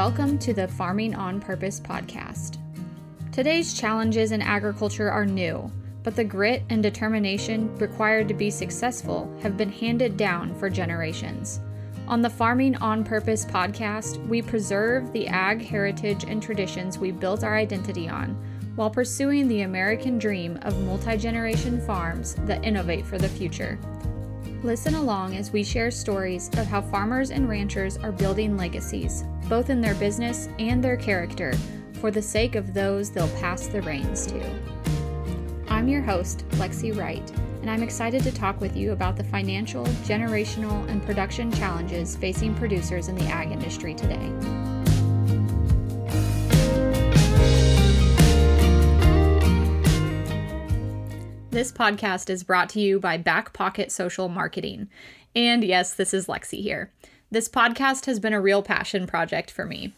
Welcome to the Farming on Purpose podcast. Today's challenges in agriculture are new, but the grit and determination required to be successful have been handed down for generations. On the Farming on Purpose podcast, we preserve the ag heritage and traditions we built our identity on while pursuing the American dream of multi generation farms that innovate for the future. Listen along as we share stories of how farmers and ranchers are building legacies, both in their business and their character, for the sake of those they'll pass the reins to. I'm your host, Lexi Wright, and I'm excited to talk with you about the financial, generational, and production challenges facing producers in the ag industry today. This podcast is brought to you by Back Pocket Social Marketing. And yes, this is Lexi here. This podcast has been a real passion project for me.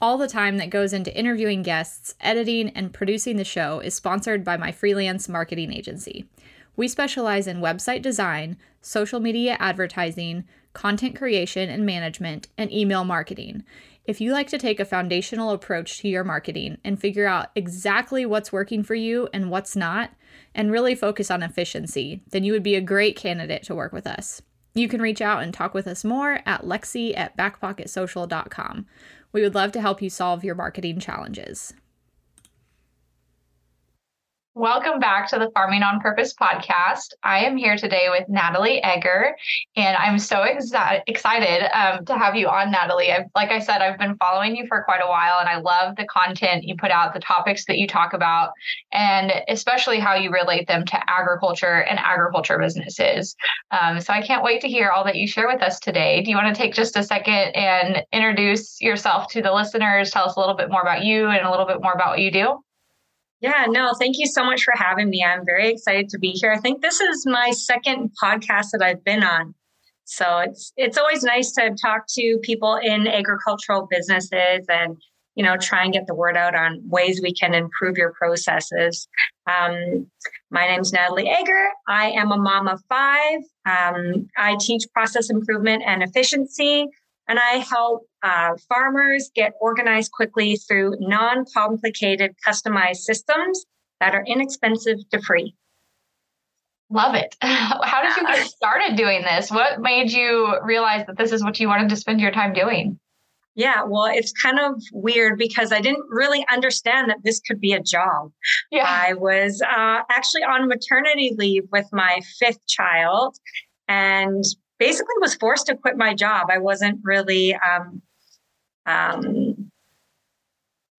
All the time that goes into interviewing guests, editing, and producing the show is sponsored by my freelance marketing agency. We specialize in website design, social media advertising, content creation and management, and email marketing. If you like to take a foundational approach to your marketing and figure out exactly what's working for you and what's not, and really focus on efficiency, then you would be a great candidate to work with us. You can reach out and talk with us more at lexi at backpocketsocial.com. We would love to help you solve your marketing challenges. Welcome back to the Farming on Purpose podcast. I am here today with Natalie Egger, and I'm so exa- excited um, to have you on, Natalie. I've, like I said, I've been following you for quite a while, and I love the content you put out, the topics that you talk about, and especially how you relate them to agriculture and agriculture businesses. Um, so I can't wait to hear all that you share with us today. Do you want to take just a second and introduce yourself to the listeners? Tell us a little bit more about you and a little bit more about what you do. Yeah, no, thank you so much for having me. I'm very excited to be here. I think this is my second podcast that I've been on. So it's it's always nice to talk to people in agricultural businesses and you know try and get the word out on ways we can improve your processes. Um, my is Natalie Egger. I am a mom of five. Um, I teach process improvement and efficiency and I help uh, farmers get organized quickly through non complicated customized systems that are inexpensive to free. Love it. How did you get started doing this? What made you realize that this is what you wanted to spend your time doing? Yeah, well, it's kind of weird because I didn't really understand that this could be a job. Yeah. I was uh, actually on maternity leave with my fifth child. And basically was forced to quit my job. I wasn't really um, um,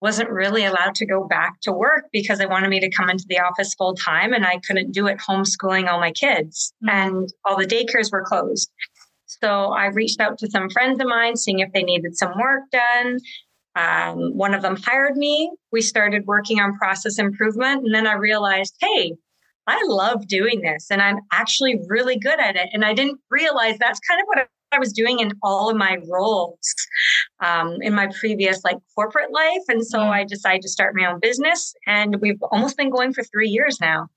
wasn't really allowed to go back to work because they wanted me to come into the office full time, and I couldn't do it homeschooling all my kids, mm-hmm. and all the daycares were closed. So I reached out to some friends of mine, seeing if they needed some work done. Um, one of them hired me. We started working on process improvement, and then I realized, hey, I love doing this and I'm actually really good at it. And I didn't realize that's kind of what I was doing in all of my roles um, in my previous like corporate life. And so. I decided to start my own business and we've almost been going for three years now.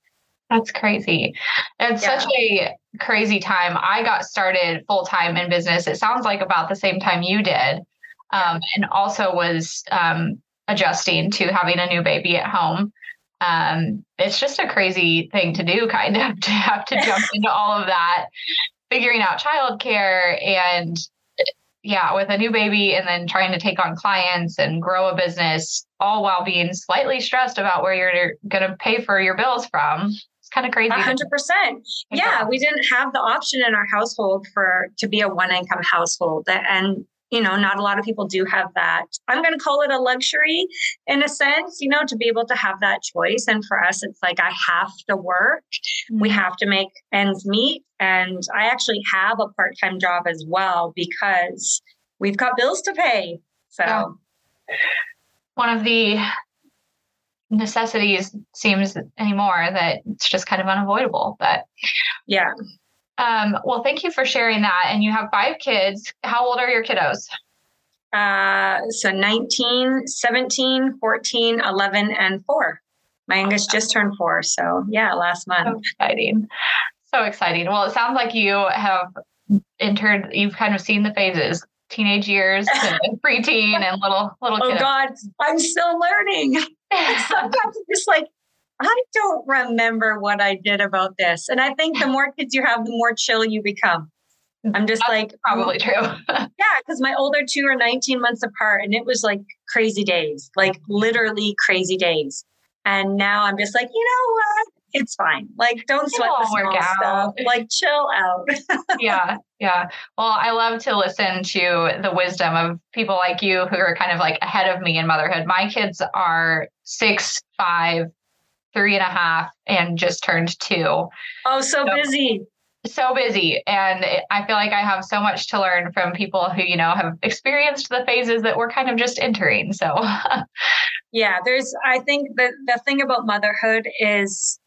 That's crazy. It's yeah. such a crazy time. I got started full time in business. It sounds like about the same time you did. Um, and also was um, adjusting to having a new baby at home um, it's just a crazy thing to do, kind of, to have to jump into all of that, figuring out childcare and yeah, with a new baby and then trying to take on clients and grow a business, all while being slightly stressed about where you're going to pay for your bills from. It's kind of crazy. 100%. Yeah, we didn't have the option in our household for to be a one income household. And you know, not a lot of people do have that. I'm going to call it a luxury in a sense, you know, to be able to have that choice. And for us, it's like I have to work, mm-hmm. we have to make ends meet. And I actually have a part time job as well because we've got bills to pay. So, one of the necessities seems anymore that it's just kind of unavoidable. But yeah, um, well, thank you for sharing that. And you have five kids. How old are your kiddos? Uh, so 19, 17, 14, 11, and four. My youngest just turned four. So, yeah, last month. So exciting. So exciting. Well, it sounds like you have entered, you've kind of seen the phases teenage years and preteen and little little. Oh God, I'm still learning. sometimes I'm just like, I don't remember what I did about this. And I think the more kids you have, the more chill you become. I'm just That's like probably true. yeah, because my older two are 19 months apart, and it was like crazy days, like literally crazy days. And now I'm just like, you know what? It's fine. Like, don't sweat the small stuff. Like, chill out. yeah, yeah. Well, I love to listen to the wisdom of people like you who are kind of like ahead of me in motherhood. My kids are six, five, three and a half, and just turned two. Oh, so, so busy. So busy. And i feel like i have so much to learn from people who you know have experienced the phases that we're kind of just entering so. Yeah there's i think the the thing about motherhood is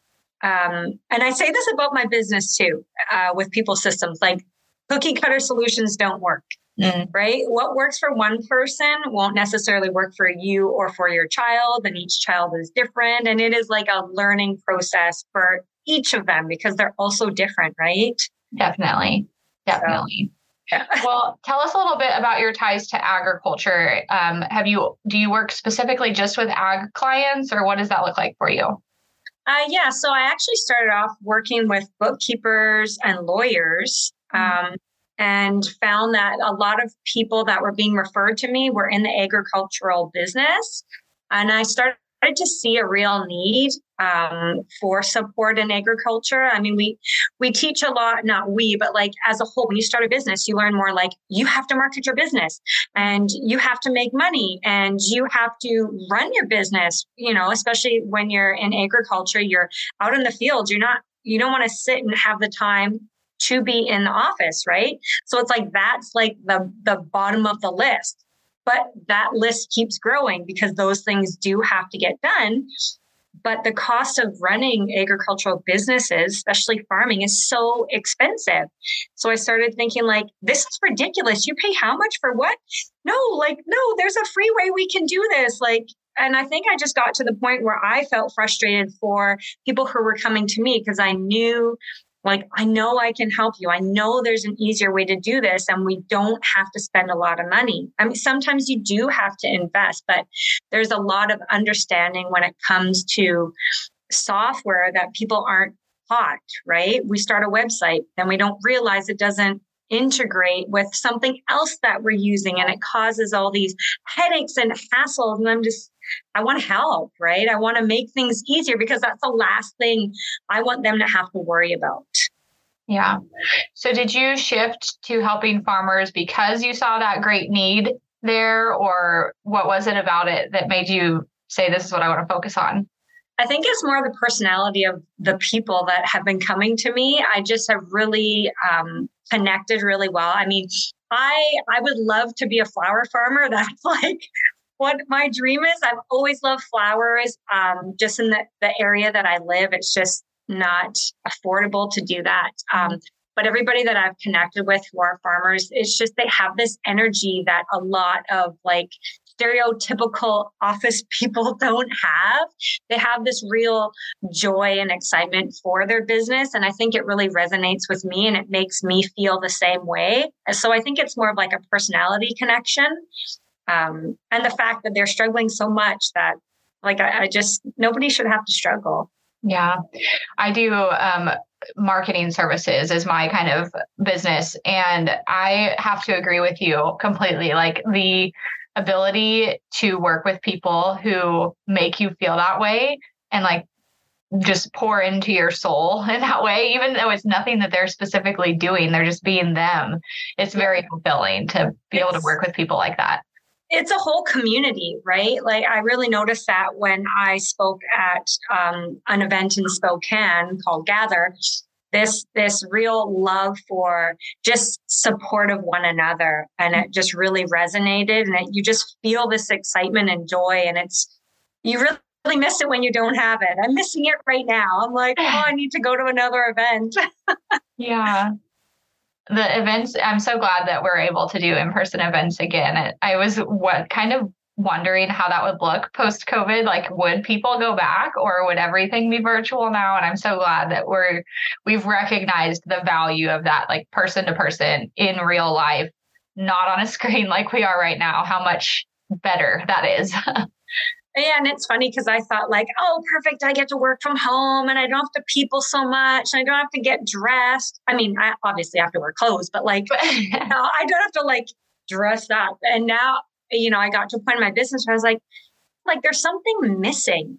um and i say this about my business too uh, with people systems like cookie cutter solutions don't work mm. right what works for one person won't necessarily work for you or for your child and each child is different and it is like a learning process for each of them because they're also different, right? Definitely. Definitely. So, yeah. well, tell us a little bit about your ties to agriculture. Um, have you do you work specifically just with ag clients, or what does that look like for you? Uh, yeah, so I actually started off working with bookkeepers and lawyers, mm-hmm. um, and found that a lot of people that were being referred to me were in the agricultural business, and I started to see a real need um, for support in agriculture. I mean, we we teach a lot, not we, but like as a whole, when you start a business, you learn more like you have to market your business and you have to make money and you have to run your business, you know, especially when you're in agriculture, you're out in the field, you're not you don't want to sit and have the time to be in the office, right? So it's like that's like the the bottom of the list. But that list keeps growing because those things do have to get done. But the cost of running agricultural businesses, especially farming, is so expensive. So I started thinking, like, this is ridiculous. You pay how much for what? No, like, no, there's a free way we can do this. Like, and I think I just got to the point where I felt frustrated for people who were coming to me because I knew like i know i can help you. I know there's an easier way to do this and we don't have to spend a lot of money. I mean sometimes you do have to invest but there's a lot of understanding when it comes to software that people aren't taught right? We start a website then we don't realize it doesn't integrate with something else that we're using and it causes all these headaches and hassles and i'm just i want to help right? I want to make things easier because that's the last thing i want them to have to worry about. Yeah. So did you shift to helping farmers because you saw that great need there or what was it about it that made you say this is what i want to focus on I think it's more the personality of the people that have been coming to me. I just have really um, connected really well. I mean, I I would love to be a flower farmer. That's like what my dream is. I've always loved flowers. Um, just in the, the area that I live, it's just not affordable to do that. Um, but everybody that I've connected with who are farmers, it's just they have this energy that a lot of like stereotypical office people don't have. They have this real joy and excitement for their business. And I think it really resonates with me and it makes me feel the same way. So I think it's more of like a personality connection. Um, and the fact that they're struggling so much that like I, I just nobody should have to struggle. Yeah, I do um, marketing services is my kind of business. And I have to agree with you completely. Like the ability to work with people who make you feel that way and like just pour into your soul in that way, even though it's nothing that they're specifically doing, they're just being them. It's very fulfilling to be able to work with people like that. It's a whole community, right? Like I really noticed that when I spoke at um, an event in Spokane called Gather, this this real love for just support of one another and it just really resonated and it, you just feel this excitement and joy and it's you really really miss it when you don't have it. I'm missing it right now. I'm like, oh, I need to go to another event. yeah. The events, I'm so glad that we're able to do in person events again. I was what kind of wondering how that would look post COVID. Like, would people go back or would everything be virtual now? And I'm so glad that we're we've recognized the value of that, like person to person in real life not on a screen like we are right now, how much better that is. Yeah, and it's funny because I thought like, oh, perfect. I get to work from home and I don't have to people so much. And I don't have to get dressed. I mean, I obviously have to wear clothes, but like, you know, I don't have to like dress up. And now, you know, I got to a point in my business where I was like, like there's something missing.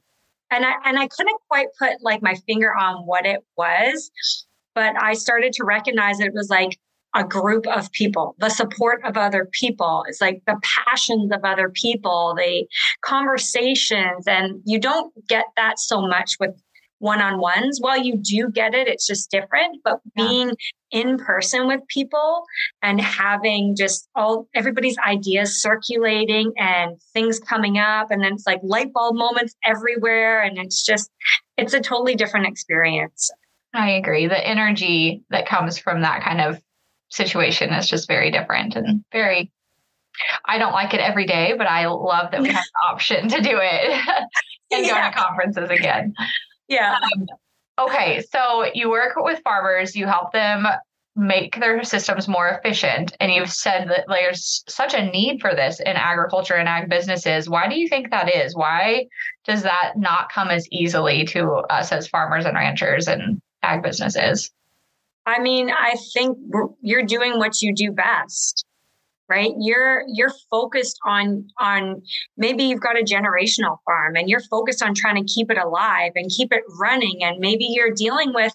And I and I couldn't quite put like my finger on what it was, but I started to recognize it was like a group of people, the support of other people. It's like the passions of other people, the conversations. And you don't get that so much with one on ones. While you do get it, it's just different. But yeah. being in person with people and having just all everybody's ideas circulating and things coming up, and then it's like light bulb moments everywhere. And it's just, it's a totally different experience. I agree. The energy that comes from that kind of situation is just very different and very I don't like it every day, but I love that we have the option to do it and yeah. go to conferences again. Yeah. Um, okay. So you work with farmers, you help them make their systems more efficient. And you've said that there's such a need for this in agriculture and ag businesses. Why do you think that is? Why does that not come as easily to us as farmers and ranchers and ag businesses? I mean, I think you're doing what you do best right? You're you're focused on on maybe you've got a generational farm and you're focused on trying to keep it alive and keep it running. And maybe you're dealing with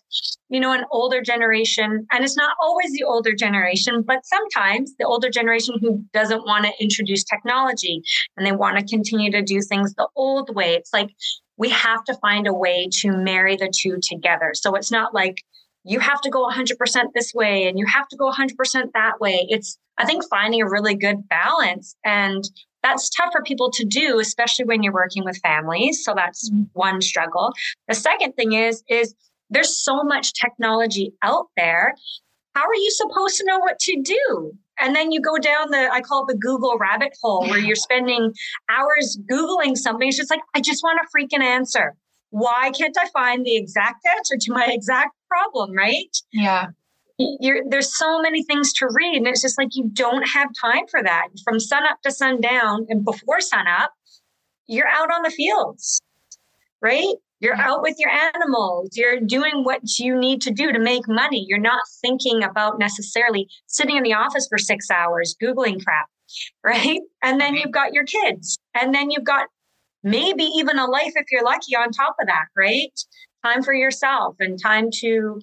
you know an older generation and it's not always the older generation but sometimes the older generation who doesn't want to introduce technology and they want to continue to do things the old way. It's like we have to find a way to marry the two together. So it's not like you have to go 100% this way and you have to go 100% that way. It's, I think, finding a really good balance. And that's tough for people to do, especially when you're working with families. So that's mm-hmm. one struggle. The second thing is, is there's so much technology out there. How are you supposed to know what to do? And then you go down the, I call it the Google rabbit hole where you're spending hours Googling something. It's just like, I just want a freaking answer why can't I find the exact answer to my exact problem, right? Yeah. You're, there's so many things to read, and it's just like you don't have time for that. From sun up to sundown, and before sun up, you're out on the fields, right? You're yeah. out with your animals. You're doing what you need to do to make money. You're not thinking about necessarily sitting in the office for six hours, Googling crap, right? And then you've got your kids, and then you've got maybe even a life if you're lucky on top of that, right? Time for yourself and time to,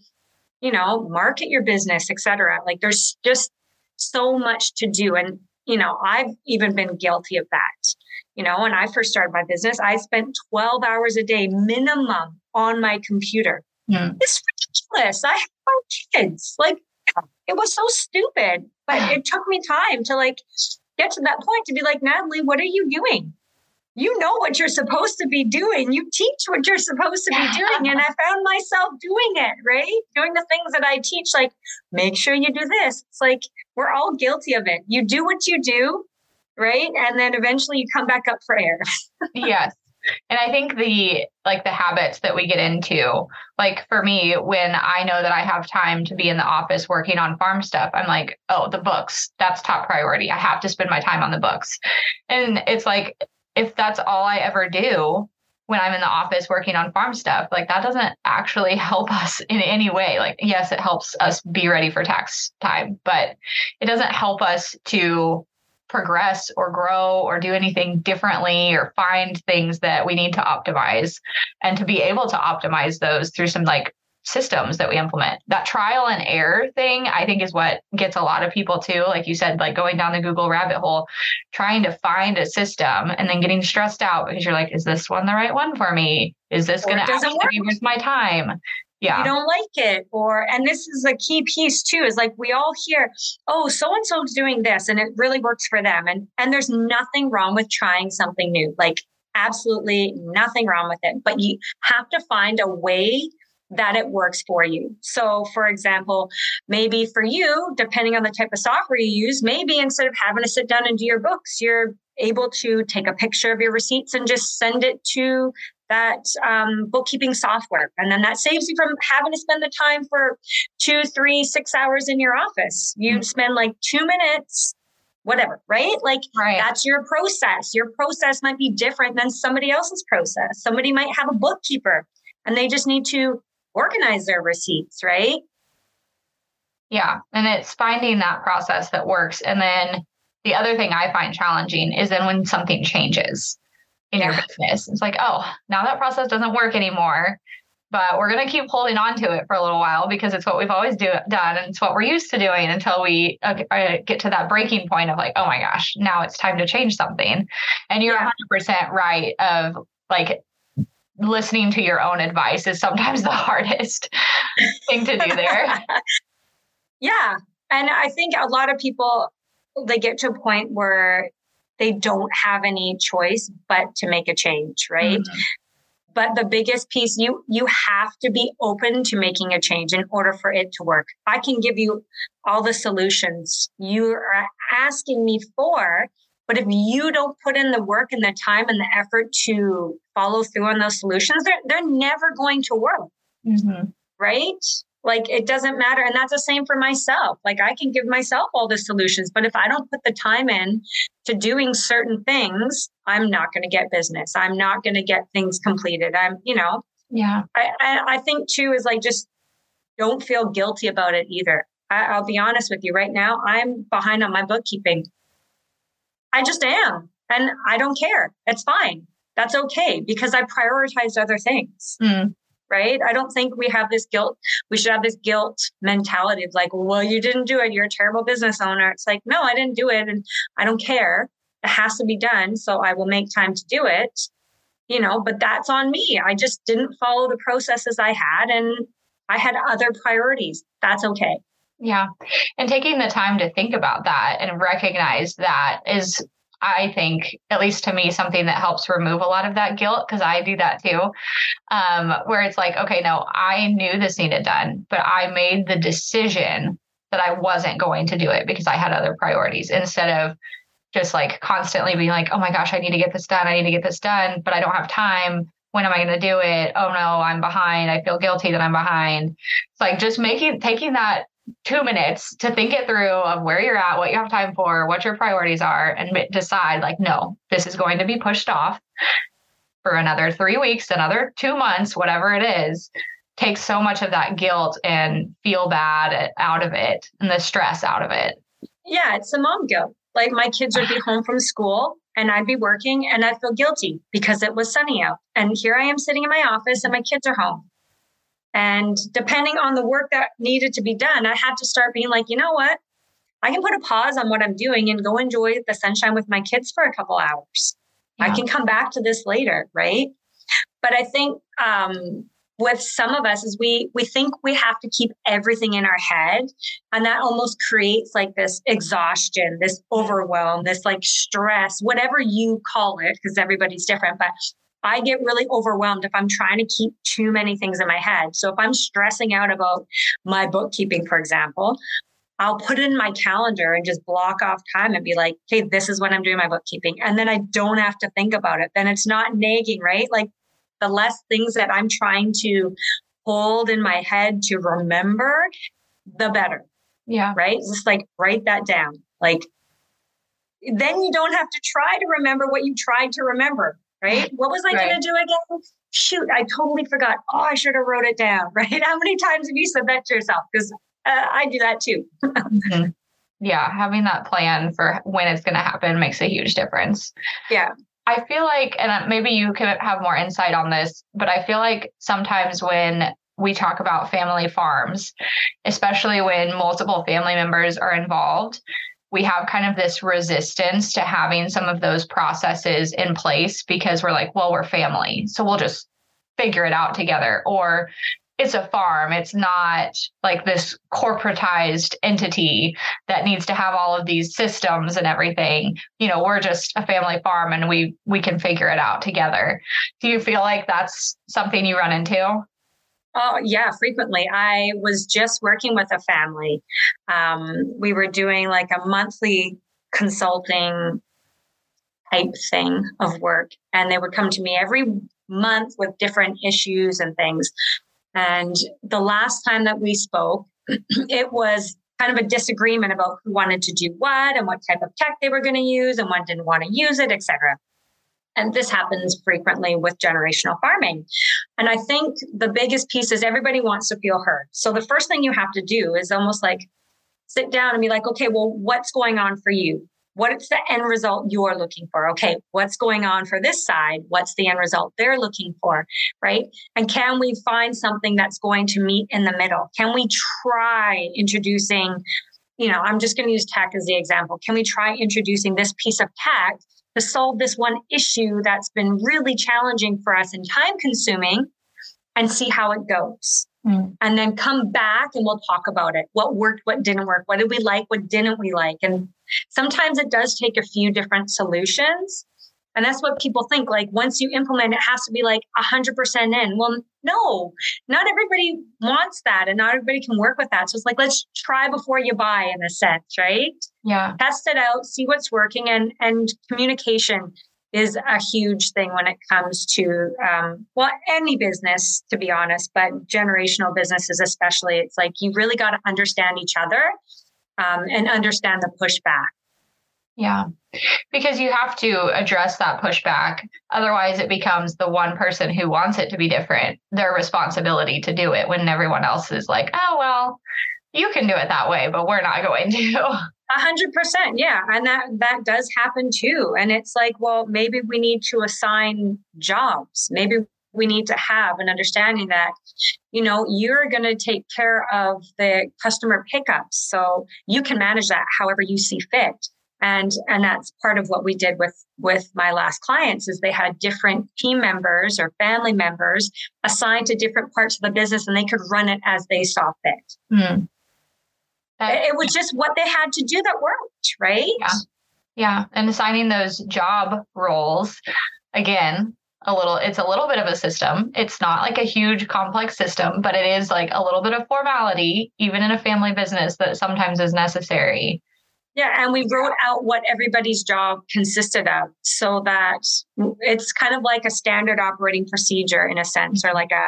you know, market your business, etc. Like there's just so much to do. And, you know, I've even been guilty of that. You know, when I first started my business, I spent 12 hours a day minimum on my computer. Mm. It's ridiculous. I have my kids. Like it was so stupid, but it took me time to like get to that point to be like, Natalie, what are you doing? You know what you're supposed to be doing. You teach what you're supposed to be doing. And I found myself doing it, right? Doing the things that I teach, like make sure you do this. It's like we're all guilty of it. You do what you do, right? And then eventually you come back up for air. yes. And I think the like the habits that we get into, like for me, when I know that I have time to be in the office working on farm stuff, I'm like, oh, the books, that's top priority. I have to spend my time on the books. And it's like if that's all I ever do when I'm in the office working on farm stuff, like that doesn't actually help us in any way. Like, yes, it helps us be ready for tax time, but it doesn't help us to progress or grow or do anything differently or find things that we need to optimize and to be able to optimize those through some like systems that we implement. That trial and error thing, I think, is what gets a lot of people too. Like you said, like going down the Google rabbit hole, trying to find a system and then getting stressed out because you're like, is this one the right one for me? Is this going to actually be worth my time? Yeah. You don't like it. Or, and this is a key piece too, is like we all hear, oh, so and so's doing this and it really works for them. And, and there's nothing wrong with trying something new. Like, absolutely nothing wrong with it. But you have to find a way that it works for you. So, for example, maybe for you, depending on the type of software you use, maybe instead of having to sit down and do your books, you're able to take a picture of your receipts and just send it to that um, bookkeeping software. And then that saves you from having to spend the time for two, three, six hours in your office. You mm-hmm. spend like two minutes whatever, right? Like right. that's your process. Your process might be different than somebody else's process. Somebody might have a bookkeeper and they just need to organize their receipts, right? Yeah. And it's finding that process that works. And then the other thing I find challenging is then when something changes in yeah. your business, it's like, oh, now that process doesn't work anymore but we're going to keep holding on to it for a little while because it's what we've always do, done and it's what we're used to doing until we uh, uh get to that breaking point of like oh my gosh now it's time to change something and you're yeah. 100% right of like listening to your own advice is sometimes the hardest thing to do there. Yeah and i think a lot of people they get to a point where they don't have any choice but to make a change right? Mm-hmm. But the biggest piece you you have to be open to making a change in order for it to work. I can give you all the solutions you are asking me for but if you don't put in the work and the time and the effort to follow through on those solutions they're, they're never going to work mm-hmm. right like it doesn't matter. And that's the same for myself. Like I can give myself all the solutions, but if I don't put the time in to doing certain things, I'm not going to get business. I'm not going to get things completed. I'm, you know, yeah. I, I, I think too is like just don't feel guilty about it either. I, I'll be honest with you right now. I'm behind on my bookkeeping. I just am. And I don't care. It's fine. That's okay because I prioritized other things. Mm right? I don't think we have this guilt. We should have this guilt mentality of like, well, you didn't do it. You're a terrible business owner. It's like, no, I didn't do it. And I don't care. It has to be done. So I will make time to do it, you know, but that's on me. I just didn't follow the processes I had and I had other priorities. That's okay. Yeah. And taking the time to think about that and recognize that is I think, at least to me, something that helps remove a lot of that guilt because I do that too. Um, where it's like, okay, no, I knew this needed done, but I made the decision that I wasn't going to do it because I had other priorities instead of just like constantly being like, oh my gosh, I need to get this done. I need to get this done, but I don't have time. When am I going to do it? Oh no, I'm behind. I feel guilty that I'm behind. It's like just making, taking that two minutes to think it through of where you're at, what you have time for, what your priorities are, and decide like, no, this is going to be pushed off for another three weeks, another two months, whatever it is. Take so much of that guilt and feel bad out of it and the stress out of it. Yeah, it's the mom guilt. Like my kids would be home from school and I'd be working and I'd feel guilty because it was sunny out. And here I am sitting in my office and my kids are home. And depending on the work that needed to be done, I had to start being like, you know what? I can put a pause on what I'm doing and go enjoy the sunshine with my kids for a couple hours. Yeah. I can come back to this later, right? But I think um, with some of us is we we think we have to keep everything in our head, and that almost creates like this exhaustion, this overwhelm, this like stress, whatever you call it, because everybody's different. But I get really overwhelmed if I'm trying to keep too many things in my head. So if I'm stressing out about my bookkeeping, for example, I'll put it in my calendar and just block off time and be like, hey, this is when I'm doing my bookkeeping. And then I don't have to think about it. Then it's not nagging, right? Like the less things that I'm trying to hold in my head to remember, the better. Yeah. Right. Just like write that down. Like, then you don't have to try to remember what you tried to remember right? What was I right. going to do again? Shoot, I totally forgot. Oh, I should have wrote it down, right? How many times have you said that to yourself? Because uh, I do that too. mm-hmm. Yeah, having that plan for when it's going to happen makes a huge difference. Yeah. I feel like, and maybe you can have more insight on this, but I feel like sometimes when we talk about family farms, especially when multiple family members are involved, we have kind of this resistance to having some of those processes in place because we're like, well, we're family. So we'll just figure it out together. Or it's a farm. It's not like this corporatized entity that needs to have all of these systems and everything. You know, we're just a family farm and we we can figure it out together. Do you feel like that's something you run into? Oh, yeah, frequently. I was just working with a family. Um, we were doing like a monthly consulting type thing of work, and they would come to me every month with different issues and things. And the last time that we spoke, it was kind of a disagreement about who wanted to do what and what type of tech they were going to use and one didn't want to use it, etc. And this happens frequently with generational farming. And I think the biggest piece is everybody wants to feel heard. So the first thing you have to do is almost like sit down and be like, okay, well, what's going on for you? What's the end result you're looking for? Okay, what's going on for this side? What's the end result they're looking for? Right. And can we find something that's going to meet in the middle? Can we try introducing, you know, I'm just going to use tech as the example. Can we try introducing this piece of tech to solve this one issue that's been really challenging for us and time consuming and see how it goes? Mm. And then come back and we'll talk about it. What worked, what didn't work, what did we like, what didn't we like? And sometimes it does take a few different solutions. And that's what people think. Like once you implement, it has to be like 100% in. Well, no, not everybody wants that and not everybody can work with that. So it's like, let's try before you buy in a sense, right? Yeah. Test it out, see what's working and, and communication is a huge thing when it comes to um, well any business to be honest but generational businesses especially it's like you really got to understand each other um, and understand the pushback yeah because you have to address that pushback otherwise it becomes the one person who wants it to be different their responsibility to do it when everyone else is like oh well you can do it that way but we're not going to A hundred percent, yeah, and that that does happen too. And it's like, well, maybe we need to assign jobs. Maybe we need to have an understanding that, you know, you're going to take care of the customer pickups, so you can manage that however you see fit. And and that's part of what we did with with my last clients is they had different team members or family members assigned to different parts of the business, and they could run it as they saw fit. Mm. It was just what they had to do that worked, right? Yeah. Yeah. And assigning those job roles, again, a little, it's a little bit of a system. It's not like a huge complex system, but it is like a little bit of formality, even in a family business, that sometimes is necessary. Yeah, and we wrote out what everybody's job consisted of so that it's kind of like a standard operating procedure in a sense, or like a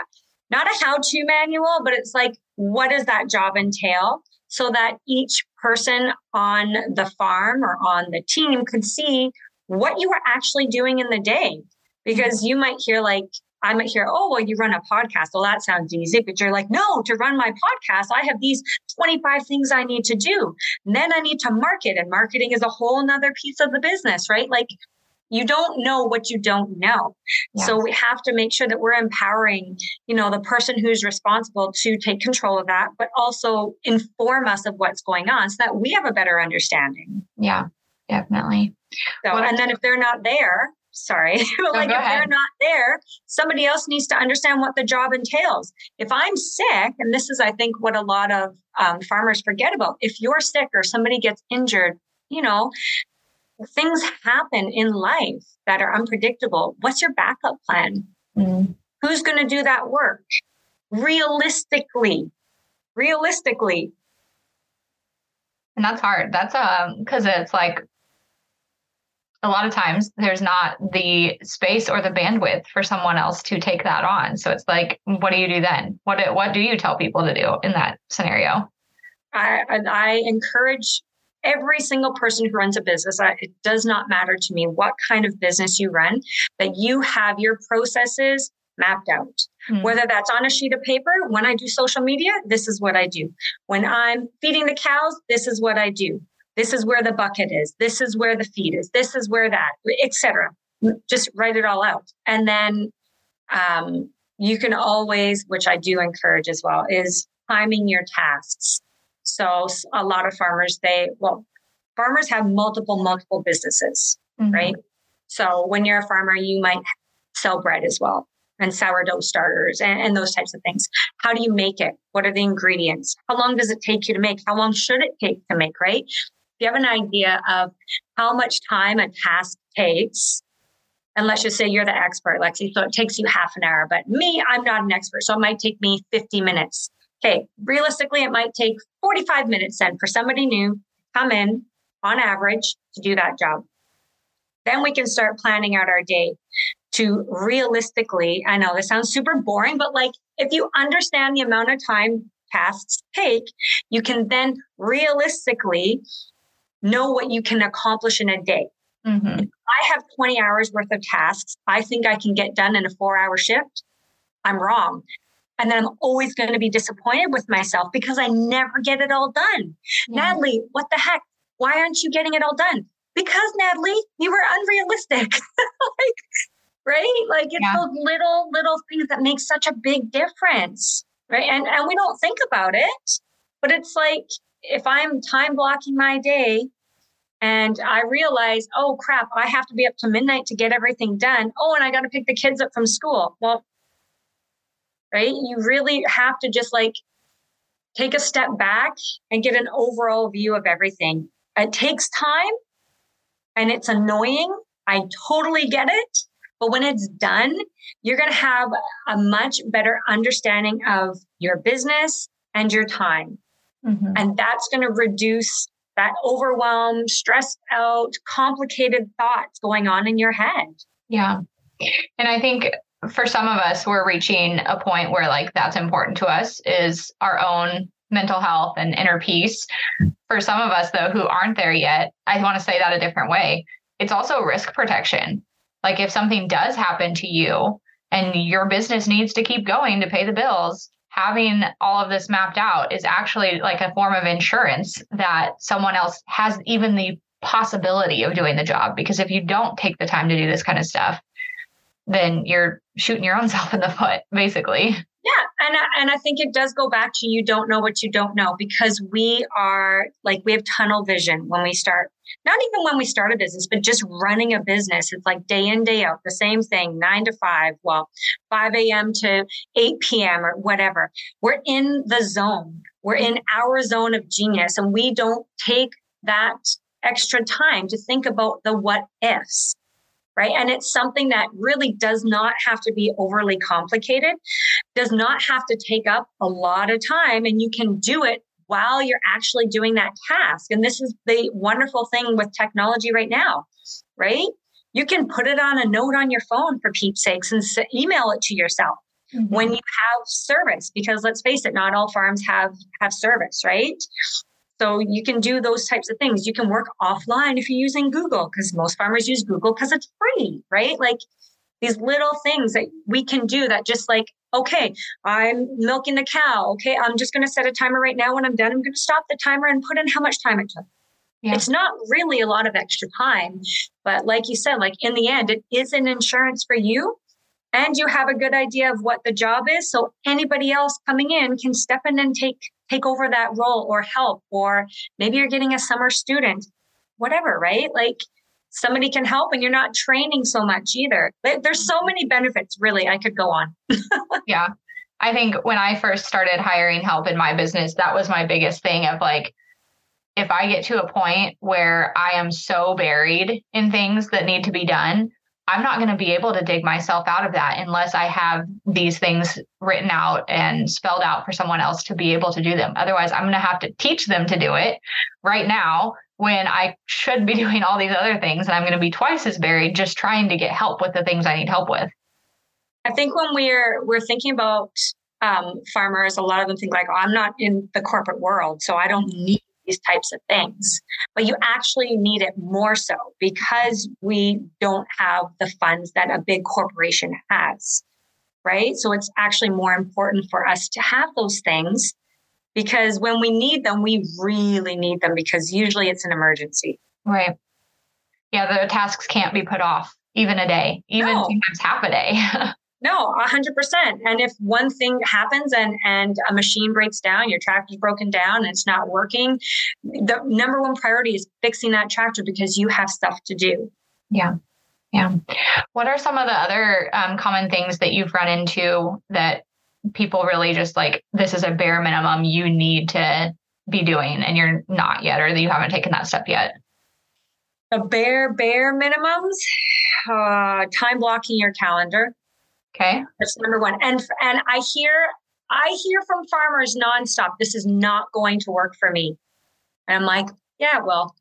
not a how to manual, but it's like, what does that job entail? so that each person on the farm or on the team could see what you were actually doing in the day. Because you might hear, like, I might hear, oh, well, you run a podcast. Well, that sounds easy. But you're like, no, to run my podcast, I have these 25 things I need to do. And then I need to market, and marketing is a whole nother piece of the business, right? Like, you don't know what you don't know yes. so we have to make sure that we're empowering you know the person who's responsible to take control of that but also inform us of what's going on so that we have a better understanding yeah definitely so and then if they're not there sorry but like if ahead. they're not there somebody else needs to understand what the job entails if i'm sick and this is i think what a lot of um, farmers forget about if you're sick or somebody gets injured you know things happen in life that are unpredictable. What's your backup plan? Mm. Who's going to do that work? Realistically, realistically. And that's hard. That's um because it's like a lot of times there's not the space or the bandwidth for someone else to take that on. So it's like, what do you do then? What what do you tell people to do in that scenario? I I encourage every single person who runs a business, it does not matter to me what kind of business you run, that you have your processes mapped out. Mm-hmm. Whether that's on a sheet of paper, when I do social media, this is what I do. When I'm feeding the cows, this is what I do. This is where the bucket is. This is where the feed is. This is where that, etc. Just write it all out. And then um, you can always, which I do encourage as well, is timing your tasks. So a lot of farmers, they, well, farmers have multiple, multiple businesses, mm-hmm. right? So when you're a farmer, you might sell bread as well and sourdough starters and, and, those types of things. How do you make it? What are the ingredients? How long does it take you to make? How long should it take to make, right? You have an idea of how much time a task takes, and let's just say you're the expert, Lexi, so it takes you half an hour, but me, I'm not an expert. So it might take me 50 minutes okay, realistically, it might take 45 minutes then for somebody new come in on average to do that job. Then we can start planning out our day to realistically, I know this sounds super boring, but like if you understand the amount of time tasks take, you can then realistically know what you can accomplish in a day. Mm-hmm. I have 20 hours worth of tasks. I think I can get done in a four hour shift. I'm wrong. And then I'm always going to be disappointed with myself because I never get it all done. Yeah. Natalie, what the heck? Why aren't you getting it all done? Because Natalie, you were unrealistic. like, right? Like it's yeah. those little, little things that make such a big difference. Right. And and we don't think about it, but it's like if I'm time blocking my day and I realize, oh crap, I have to be up to midnight to get everything done. Oh, and I got to pick the kids up from school. Well, right? You really have to just like take a step back and get an overall view of everything. It takes time and it's annoying. I totally get it. But when it's done, you're going to have a much better understanding of your business and your time. Mm-hmm. And that's going to reduce that overwhelm, stressed out, complicated thoughts going on in your head. Yeah. And I think for some of us, we're reaching a point where like that's important to us is our own mental health and inner peace. For some of us, though, who aren't there yet, I want to say that a different way. It's also risk protection. Like if something does happen to you and your business needs to keep going to pay the bills, having all of this mapped out is actually like a form of insurance that someone else has even the possibility of doing the job. Because if you don't take the time to do this kind of stuff, then you're shooting your own self in the foot, basically. Yeah, and and I think it does go back to you don't know what you don't know because we are like we have tunnel vision when we start. Not even when we start a business, but just running a business. It's like day in day out, the same thing, nine to five. Well, five a.m. to eight p.m. or whatever. We're in the zone. We're in our zone of genius, and we don't take that extra time to think about the what ifs right? And it's something that really does not have to be overly complicated, does not have to take up a lot of time, and you can do it while you're actually doing that task. And this is the wonderful thing with technology right now, right? You can put it on a note on your phone for Pete's sakes and email it to yourself. Mm-hmm. When you have service, because let's face it, not all farms have have service, right? So you can do those types of things. You can work offline if you're using Google because most farmers use Google because it's free, right? Like these little things that we can do that just like, okay, I'm milking the cow. Okay, I'm just going to set a timer right now. When I'm done, I'm going to stop the timer and put in how much time it took. Yeah. It's not really a lot of extra time, but like you said, like in the end, it is an insurance for you and you have a good idea of what the job is so anybody else coming in can step in and take take over that role or help or maybe you're getting a summer student whatever right? Like somebody can help and you're not training so much either. There's so many benefits really i could go on. Yeah. I think when i first started hiring help in my business that was my biggest thing of like if i get to a point where i am so buried in things that need to be done I'm not going to be able to dig myself out of that unless I have these things written out and spelled out for someone else to be able to do them. Otherwise, I'm going to have to teach them to do it right now when I should be doing all these other things. And I'm going to be twice as buried just trying to get help with the things I need help with. I think when we're we're thinking about um, farmers, a lot of them think like, oh, I'm not in the corporate world, so I don't need these types of things. But you actually need it more so because we don't have the funds that a big corporation has, right? So it's actually more important for us to have those things because when we need them, we really need them because usually it's an emergency. Right. Yeah, the tasks can't be put off even a day, even no. sometimes half a day. No, a hundred percent. And if one thing happens and and a machine breaks down, your tractor's broken down and it's not working, the number one priority is fixing that tractor because you have stuff to do. Yeah. Yeah. What are some of the other um, common things that you've run into that people really just like, this is a bare minimum you need to be doing and you're not yet, or that you haven't taken that step yet? The bare, bare minimums, uh, time blocking your calendar. Okay. That's number one. And and I hear I hear from farmers nonstop, this is not going to work for me. And I'm like, yeah, well,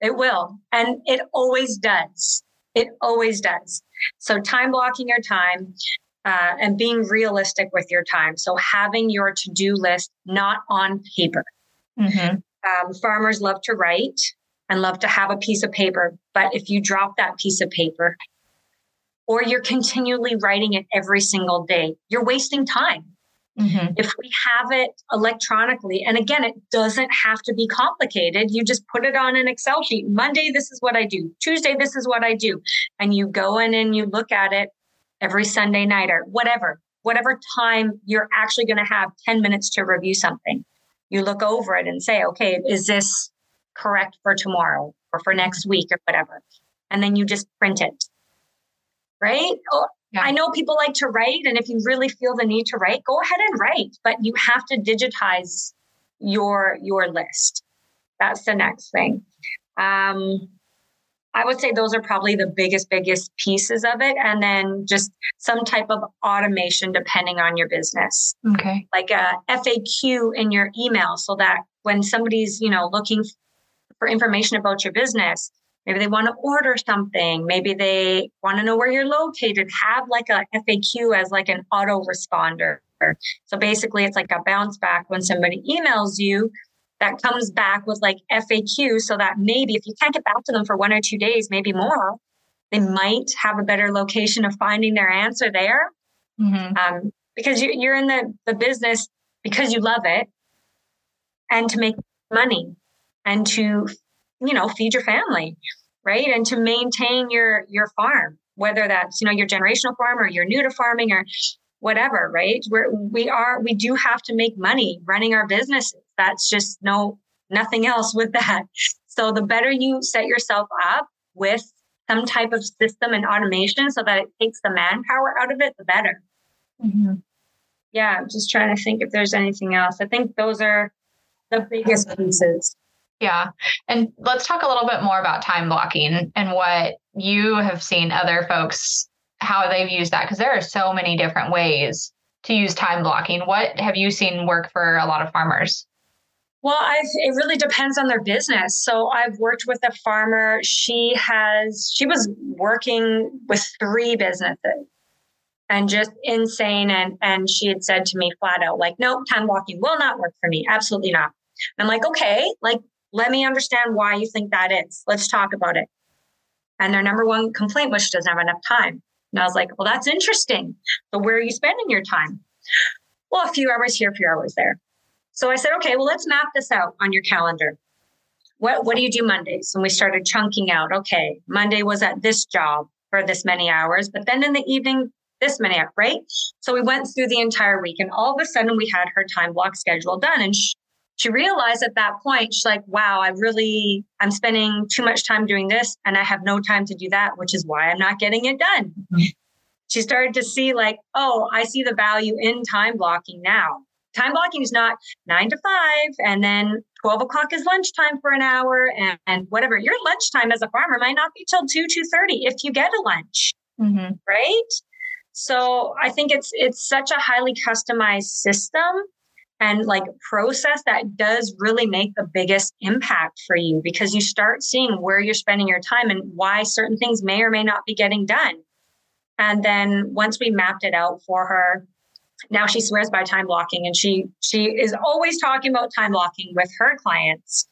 it will. And it always does. It always does. So time blocking your time. uh, and being realistic with your time. So having your to do list not on paper. Mm-hmm. Um, farmers love to write and love to have a piece of paper, but if you drop that piece of paper, or you're continually writing it every single day, you're wasting time. Mm-hmm. If we have it electronically, and again, it doesn't have to be complicated. You just put it on an Excel sheet. Monday, this is what I do. Tuesday, this is what I do. And you go in and you look at it every Sunday night or whatever, whatever time you're actually going to have 10 minutes to review something. You look over it and say, okay, is this correct for tomorrow or for next week or whatever? And then you just print it. Right? Oh, yeah. I know people like to write, and if you really feel the need to write, go ahead and write, but you have to digitize your your list. That's the next thing. Um, I would say those are probably the biggest, biggest pieces of it. And then just some type of automation depending on your business. Okay. Like a FAQ in your email so that when somebody's, you know, looking for information about your business, maybe they want to order something, maybe they want to know where you're located, have like a FAQ as like an auto responder. So basically it's like a bounce back when somebody emails you that comes back with like FAQ so that maybe if you can't get back to them for one or two days, maybe more, they might have a better location of finding their answer there. Mm-hmm. Um, because you, you're in the, the business because you love it and to make money and to, you know, feed your family, right? And to maintain your, your farm, whether that's, you know, your generational farm or you're new to farming or whatever, right? We're, we are, we do have to make money running our businesses. That's just no, nothing else with that. So the better you set yourself up with some type of system and automation so that it takes the manpower out of it, the better. Mm-hmm. Yeah, I'm just trying to think if there's anything else. I think those are the biggest pieces. Yeah. And let's talk a little bit more about time blocking and what you have seen other folks how they've used that because there are so many different ways to use time blocking. What have you seen work for a lot of farmers? Well, I've, it really depends on their business. So I've worked with a farmer. She has, she was working with three businesses and just insane. And, and she had said to me flat out, like, nope, time blocking will not work for me. Absolutely not. I'm like, okay, like, let me understand why you think that is. Let's talk about it. And their number one complaint was she doesn't have enough time. And I was like, well, that's interesting. So where are you spending your time? Well, a few hours here, a few hours there. So I said, okay, well, let's map this out on your calendar. What, what do you do Mondays? And we started chunking out, okay, Monday was at this job for this many hours, but then in the evening, this many right? So we went through the entire week and all of a sudden we had her time block schedule done. And she, she realized at that point, she's like, wow, I really, I'm spending too much time doing this and I have no time to do that, which is why I'm not getting it done. Mm-hmm. She started to see, like, oh, I see the value in time blocking now. Time blocking is not nine to five and then 12 o'clock is lunchtime for an hour and, and whatever. Your lunchtime as a farmer might not be till 2, 2.30 if you get a lunch, mm-hmm. right? So I think it's it's such a highly customized system and like process that does really make the biggest impact for you because you start seeing where you're spending your time and why certain things may or may not be getting done. And then once we mapped it out for her, now she swears by time blocking and she she is always talking about time blocking with her clients.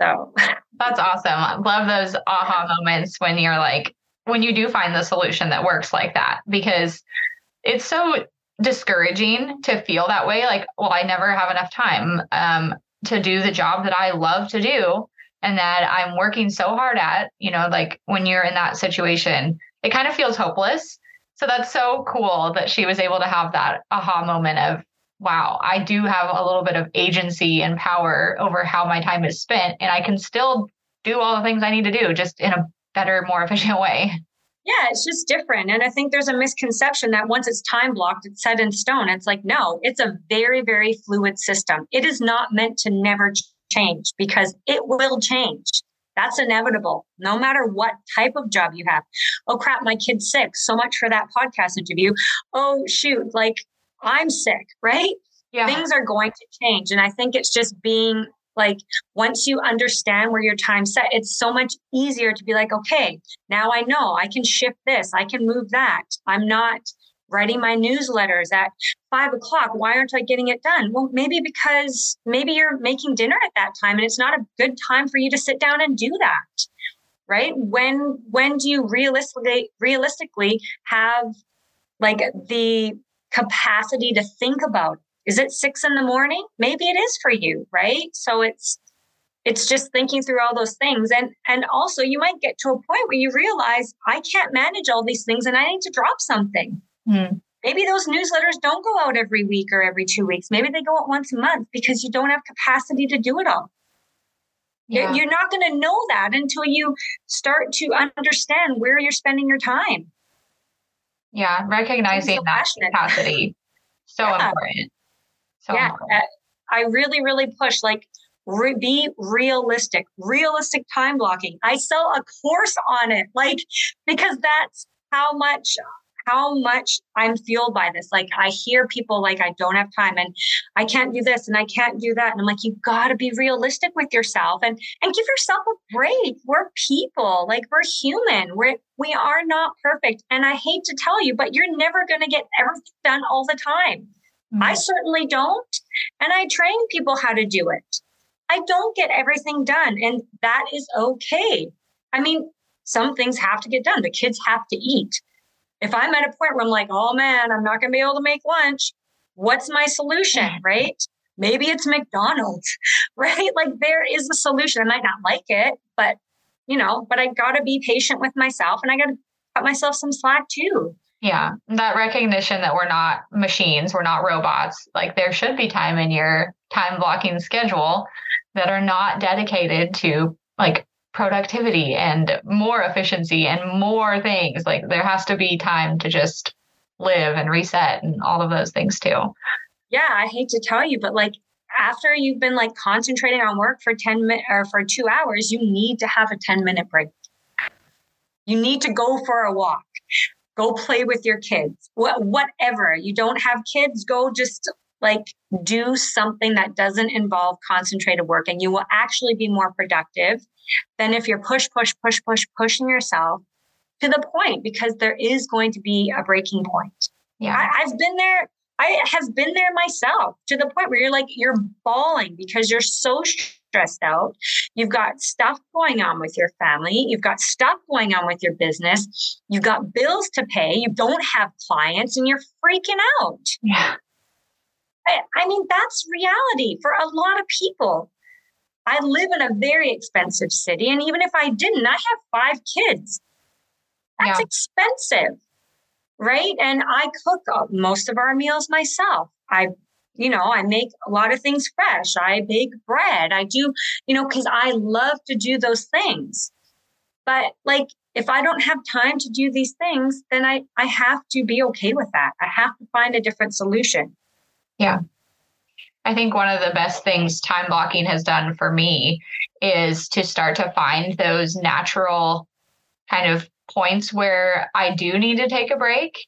So that's awesome. Love those aha moments when you're like when you do find the solution that works like that because it's so discouraging to feel that way like well i never have enough time um, to do the job that i love to do and that i'm working so hard at you know like when you're in that situation it kind of feels hopeless. So that's so cool that she was able to have that aha moment of wow i do have a little bit of agency and power over how my time is spent and i can still do all the things i need to do just in a better more efficient way yeah, it's just different. And I think there's a misconception that once it's time blocked, it's set in stone. It's like, no, it's a very, very fluid system. It is not meant to never change because it will change. That's inevitable, no matter what type of job you have. Oh, crap, my kid's sick. So much for that podcast interview. Oh, shoot, like I'm sick, right? Yeah. Things are going to change. And I think it's just being like once you understand where your time set, it's so much easier to be like, okay, now I know I can shift this, I can move that. I'm not writing my newsletters at five o'clock. Why aren't I getting it done? Well, maybe because maybe you're making dinner at that time and it's not a good time for you to sit down and do that. Right? When when do you realistically realistically have like the capacity to think about is it six in the morning maybe it is for you right so it's it's just thinking through all those things and and also you might get to a point where you realize i can't manage all these things and i need to drop something mm. maybe those newsletters don't go out every week or every two weeks maybe they go out once a month because you don't have capacity to do it all yeah. you're not going to know that until you start to understand where you're spending your time yeah, recognizing so that capacity. So yeah. important. Yeah. Uh, I really, really push like re- be realistic, realistic time blocking. I sell a course on it, like because that's how much how much I'm fueled by this. Like I hear people like I don't have time and I can't do this and I can't do that. And I'm like, you gotta be realistic with yourself and and give yourself a break. We're people, like we're human. We're we are not perfect. And I hate to tell you, but you're never gonna get everything done all the time. Mm-hmm. I certainly don't. And I train people how to do it. I don't get everything done, and that is okay. I mean, some things have to get done. The kids have to eat if I'm at a point where I'm like, oh man, I'm not going to be able to make lunch, what's my solution? Right? Maybe it's McDonald's, right? Like there is a solution. I might not like it, but you know, but I got to be patient with myself and I got to cut myself some slack too. Yeah, that recognition that we're not machines, we're not robots. Like there should be time in your time blocking schedule that are not dedicated to like productivity and more efficiency and more things. Like there has to be time to just live and reset and all of those things too. Yeah, I hate to tell you, but like after you've been like concentrating on work for 10 minutes or for two hours, you need to have a 10 minute break. You need to go for a walk, go play with your kids, Wh- whatever. You don't have kids, go just like do something that doesn't involve concentrated work and you will actually be more productive than if you're push, push, push, push, pushing yourself to the point because there is going to be a breaking point. Yeah. I, I've been there. I have been there myself to the point where you're like, you're bawling because you're so stressed out. You've got stuff going on with your family. You've got stuff going on with your business. You've got bills to pay. You don't have clients and you're freaking out. Yeah. I, I mean, that's reality for a lot of people. I live in a very expensive city. And even if I didn't, I have five kids. That's yeah. expensive. Right. And I cook uh, most of our meals myself. I, you know, I make a lot of things fresh. I bake bread. I do, you know, because I love to do those things. But like, if I don't have time to do these things, then I, I have to be okay with that. I have to find a different solution. Yeah. I think one of the best things time blocking has done for me is to start to find those natural kind of points where I do need to take a break.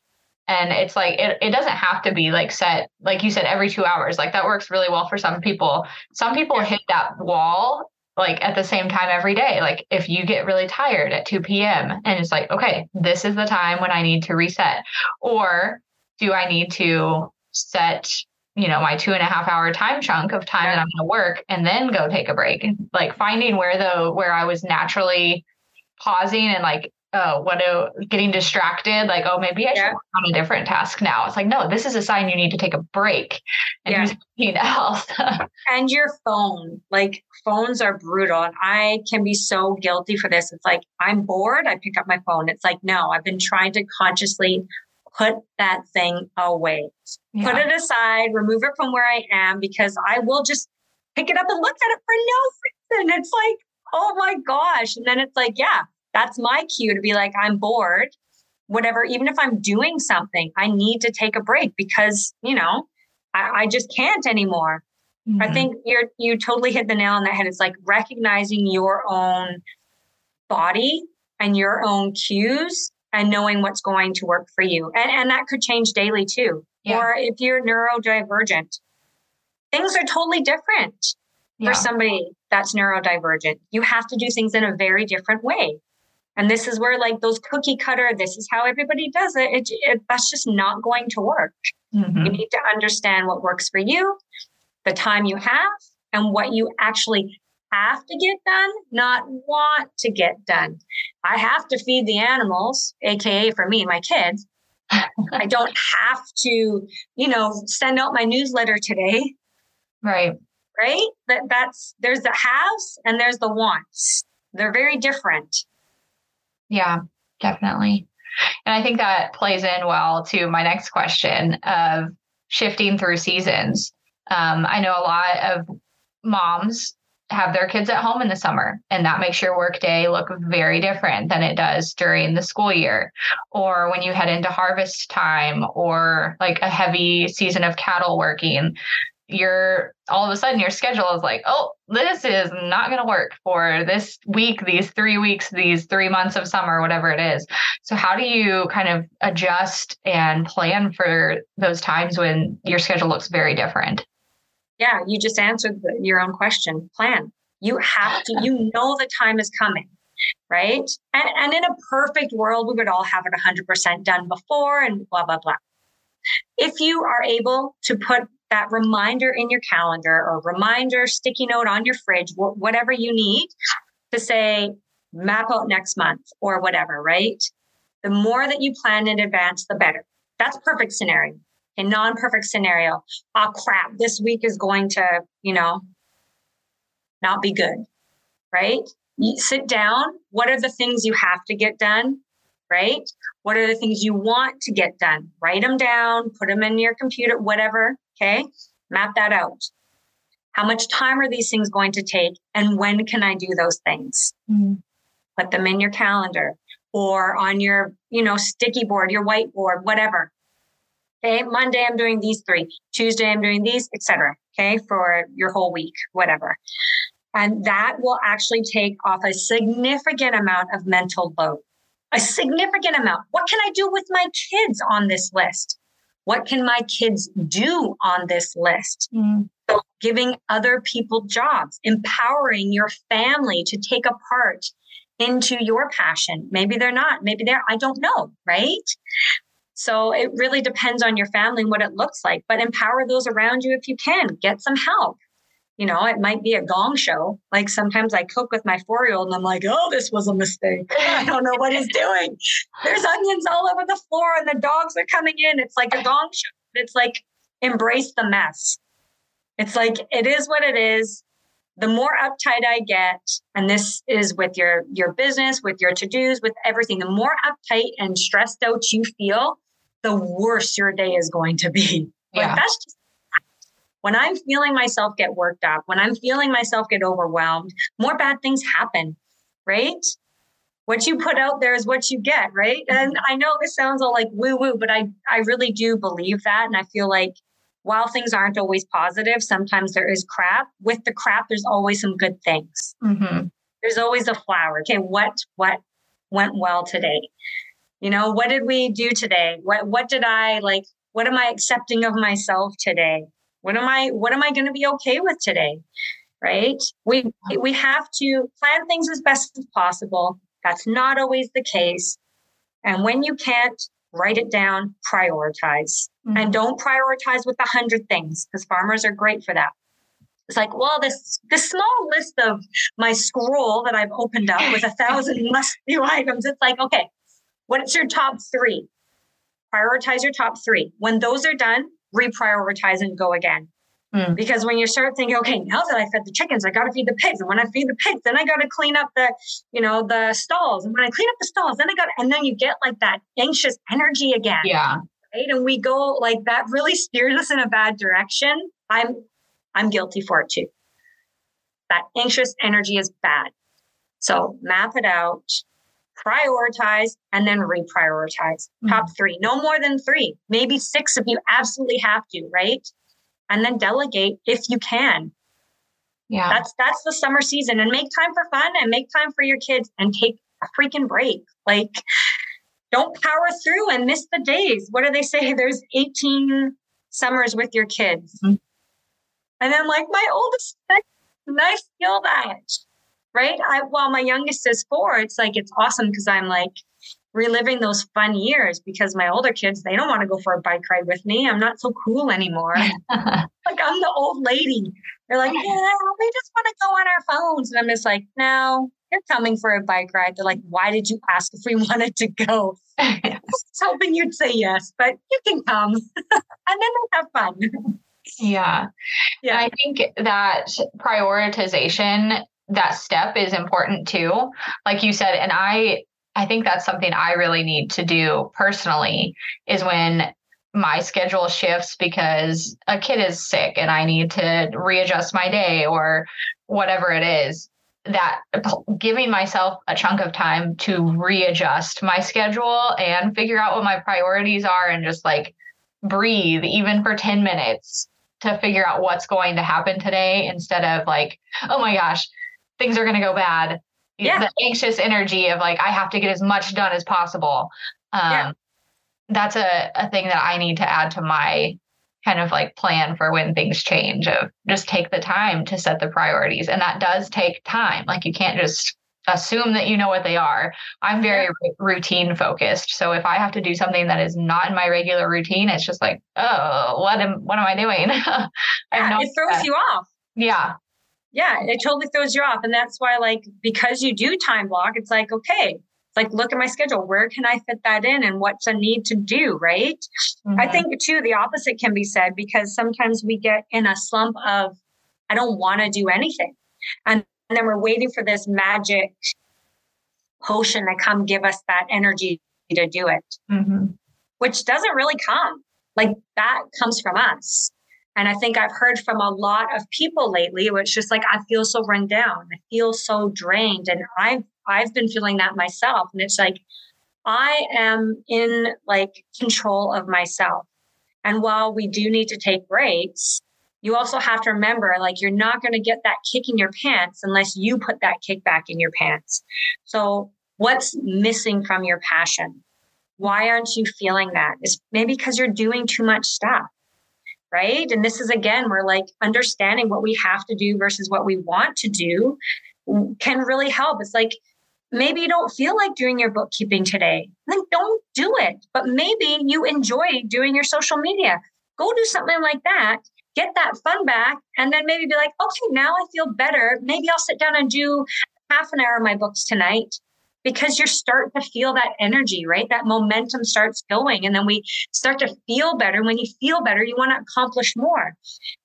And it's like, it, it doesn't have to be like set, like you said, every two hours. Like that works really well for some people. Some people hit that wall like at the same time every day. Like if you get really tired at 2 p.m. and it's like, okay, this is the time when I need to reset. Or do I need to set you know my two and a half hour time chunk of time yeah. that i'm going to work and then go take a break like finding where the where i was naturally pausing and like oh what a getting distracted like oh maybe i yeah. should work on a different task now it's like no this is a sign you need to take a break and yeah. do something else and your phone like phones are brutal and i can be so guilty for this it's like i'm bored i pick up my phone it's like no i've been trying to consciously put that thing away. Yeah. Put it aside, remove it from where I am because I will just pick it up and look at it for no reason. It's like, oh my gosh. And then it's like, yeah, that's my cue to be like, I'm bored. Whatever, even if I'm doing something, I need to take a break because, you know, I, I just can't anymore. Mm-hmm. I think you're you totally hit the nail on the head. It's like recognizing your own body and your own cues and knowing what's going to work for you. And, and that could change daily too. Yeah. Or if you're neurodivergent, things are totally different yeah. for somebody that's neurodivergent. You have to do things in a very different way. And this is where like those cookie cutter, this is how everybody does it. it, it that's just not going to work. Mm-hmm. You need to understand what works for you, the time you have, and what you actually have to get done, not want to get done. I have to feed the animals, AKA for me and my kids. I don't have to, you know, send out my newsletter today. Right. Right? That that's there's the haves and there's the wants. They're very different. Yeah, definitely. And I think that plays in well to my next question of shifting through seasons. Um, I know a lot of moms have their kids at home in the summer and that makes your workday look very different than it does during the school year or when you head into harvest time or like a heavy season of cattle working you're all of a sudden your schedule is like oh this is not going to work for this week these 3 weeks these 3 months of summer whatever it is so how do you kind of adjust and plan for those times when your schedule looks very different yeah, you just answered the, your own question. Plan. You have to, you know, the time is coming, right? And, and in a perfect world, we would all have it 100% done before and blah, blah, blah. If you are able to put that reminder in your calendar or reminder sticky note on your fridge, wh- whatever you need to say, map out next month or whatever, right? The more that you plan in advance, the better. That's perfect scenario. A non-perfect scenario. Oh crap this week is going to you know not be good right? You sit down. What are the things you have to get done right? What are the things you want to get done? Write them down put them in your computer whatever okay map that out how much time are these things going to take and when can i do those things mm-hmm. put them in your calendar or on your you know sticky board your whiteboard whatever Okay, Monday I'm doing these three, Tuesday I'm doing these, etc. Okay, for your whole week, whatever. And that will actually take off a significant amount of mental load. A significant amount. What can I do with my kids on this list? What can my kids do on this list? Mm. So, giving other people jobs, empowering your family to take a part into your passion. Maybe they're not, maybe they're, I don't know, right? So it really depends on your family and what it looks like, but empower those around you if you can. Get some help. You know, it might be a gong show. Like sometimes I cook with my four year old and I'm like, oh, this was a mistake. I don't know what he's doing. There's onions all over the floor and the dogs are coming in. It's like a gong show. It's like embrace the mess. It's like it is what it is. The more uptight I get, and this is with your your business, with your to-dos, with everything, the more uptight and stressed out you feel, the worse your day is going to be. Yeah. Like that's just when I'm feeling myself get worked up, when I'm feeling myself get overwhelmed, more bad things happen, right? What you put out there is what you get, right? And I know this sounds all like woo woo, but I I really do believe that, and I feel like while things aren't always positive, sometimes there is crap. With the crap, there's always some good things. Mm-hmm. There's always a flower. Okay, what what went well today? You know, what did we do today? What what did I like? What am I accepting of myself today? What am I what am I going to be okay with today? Right? We we have to plan things as best as possible. That's not always the case. And when you can't, write it down, prioritize. Mm-hmm. And don't prioritize with a hundred things because farmers are great for that. It's like, well, this this small list of my scroll that I've opened up with a thousand must do items. It's like, okay, What's your top three? Prioritize your top three. When those are done, reprioritize and go again. Mm. Because when you start thinking, okay, now that I fed the chickens, I got to feed the pigs. And when I feed the pigs, then I got to clean up the, you know, the stalls. And when I clean up the stalls, then I got, and then you get like that anxious energy again. Yeah. Right. And we go like that really steers us in a bad direction. I'm, I'm guilty for it too. That anxious energy is bad. So map it out, prioritize, and then reprioritize. Mm-hmm. Top three, no more than three, maybe six if you absolutely have to, right? And then delegate if you can. Yeah. That's that's the summer season and make time for fun and make time for your kids and take a freaking break. Like don't power through and miss the days. What do they say? There's 18 summers with your kids. Mm-hmm. And then like my oldest, and I feel that. Right? I, while my youngest is four, it's like, it's awesome because I'm like reliving those fun years because my older kids, they don't want to go for a bike ride with me. I'm not so cool anymore. like I'm the old lady. They're like, yeah, we just want to go on our phones. And I'm just like, no, you're coming for a bike ride. They're like, why did you ask if we wanted to go? I was hoping you'd say yes, but you can come. and then we'll have fun. Yeah. Yeah. And I think that prioritization, that step is important too. Like you said, and I I think that's something I really need to do personally is when my schedule shifts because a kid is sick and I need to readjust my day or whatever it is that giving myself a chunk of time to readjust my schedule and figure out what my priorities are and just like breathe even for 10 minutes to figure out what's going to happen today instead of like oh my gosh things are going to go bad. Yeah. the anxious energy of like I have to get as much done as possible. Um, yeah. That's a, a thing that I need to add to my kind of like plan for when things change of just take the time to set the priorities. And that does take time. Like you can't just assume that you know what they are. I'm very yeah. routine focused. So if i have to do something that is not in my regular routine it's just like oh what am what am i doing? Yeah, it throws you off. Yeah yeah, it totally throws you off. And that's why, like, because you do time block, it's like, okay, it's like, look at my schedule. Where can I fit that in and what's a need to do? Right. Mm-hmm. I think, too, the opposite can be said because sometimes we get in a slump of, I don't want to do anything. And, and then we're waiting for this magic potion to come give us that energy to do it, mm-hmm. which doesn't really come. Like, that comes from us. And I think I've heard from a lot of people lately, which just like I feel so run down. I feel so drained. And I've I've been feeling that myself. And it's like I am in like control of myself. And while we do need to take breaks, you also have to remember like you're not going to get that kick in your pants unless you put that kick back in your pants. So what's missing from your passion? Why aren't you feeling that? Is maybe because you're doing too much stuff right? And this is again, we're like understanding what we have to do versus what we want to do can really help. It's like maybe you don't feel like doing your bookkeeping today, then don't do it. But maybe you enjoy doing your social media. Go do something like that. Get that fun back, and then maybe be like, okay, now I feel better. Maybe I'll sit down and do half an hour of my books tonight because you're starting to feel that energy, right? That momentum starts going. And then we start to feel better. When you feel better, you want to accomplish more.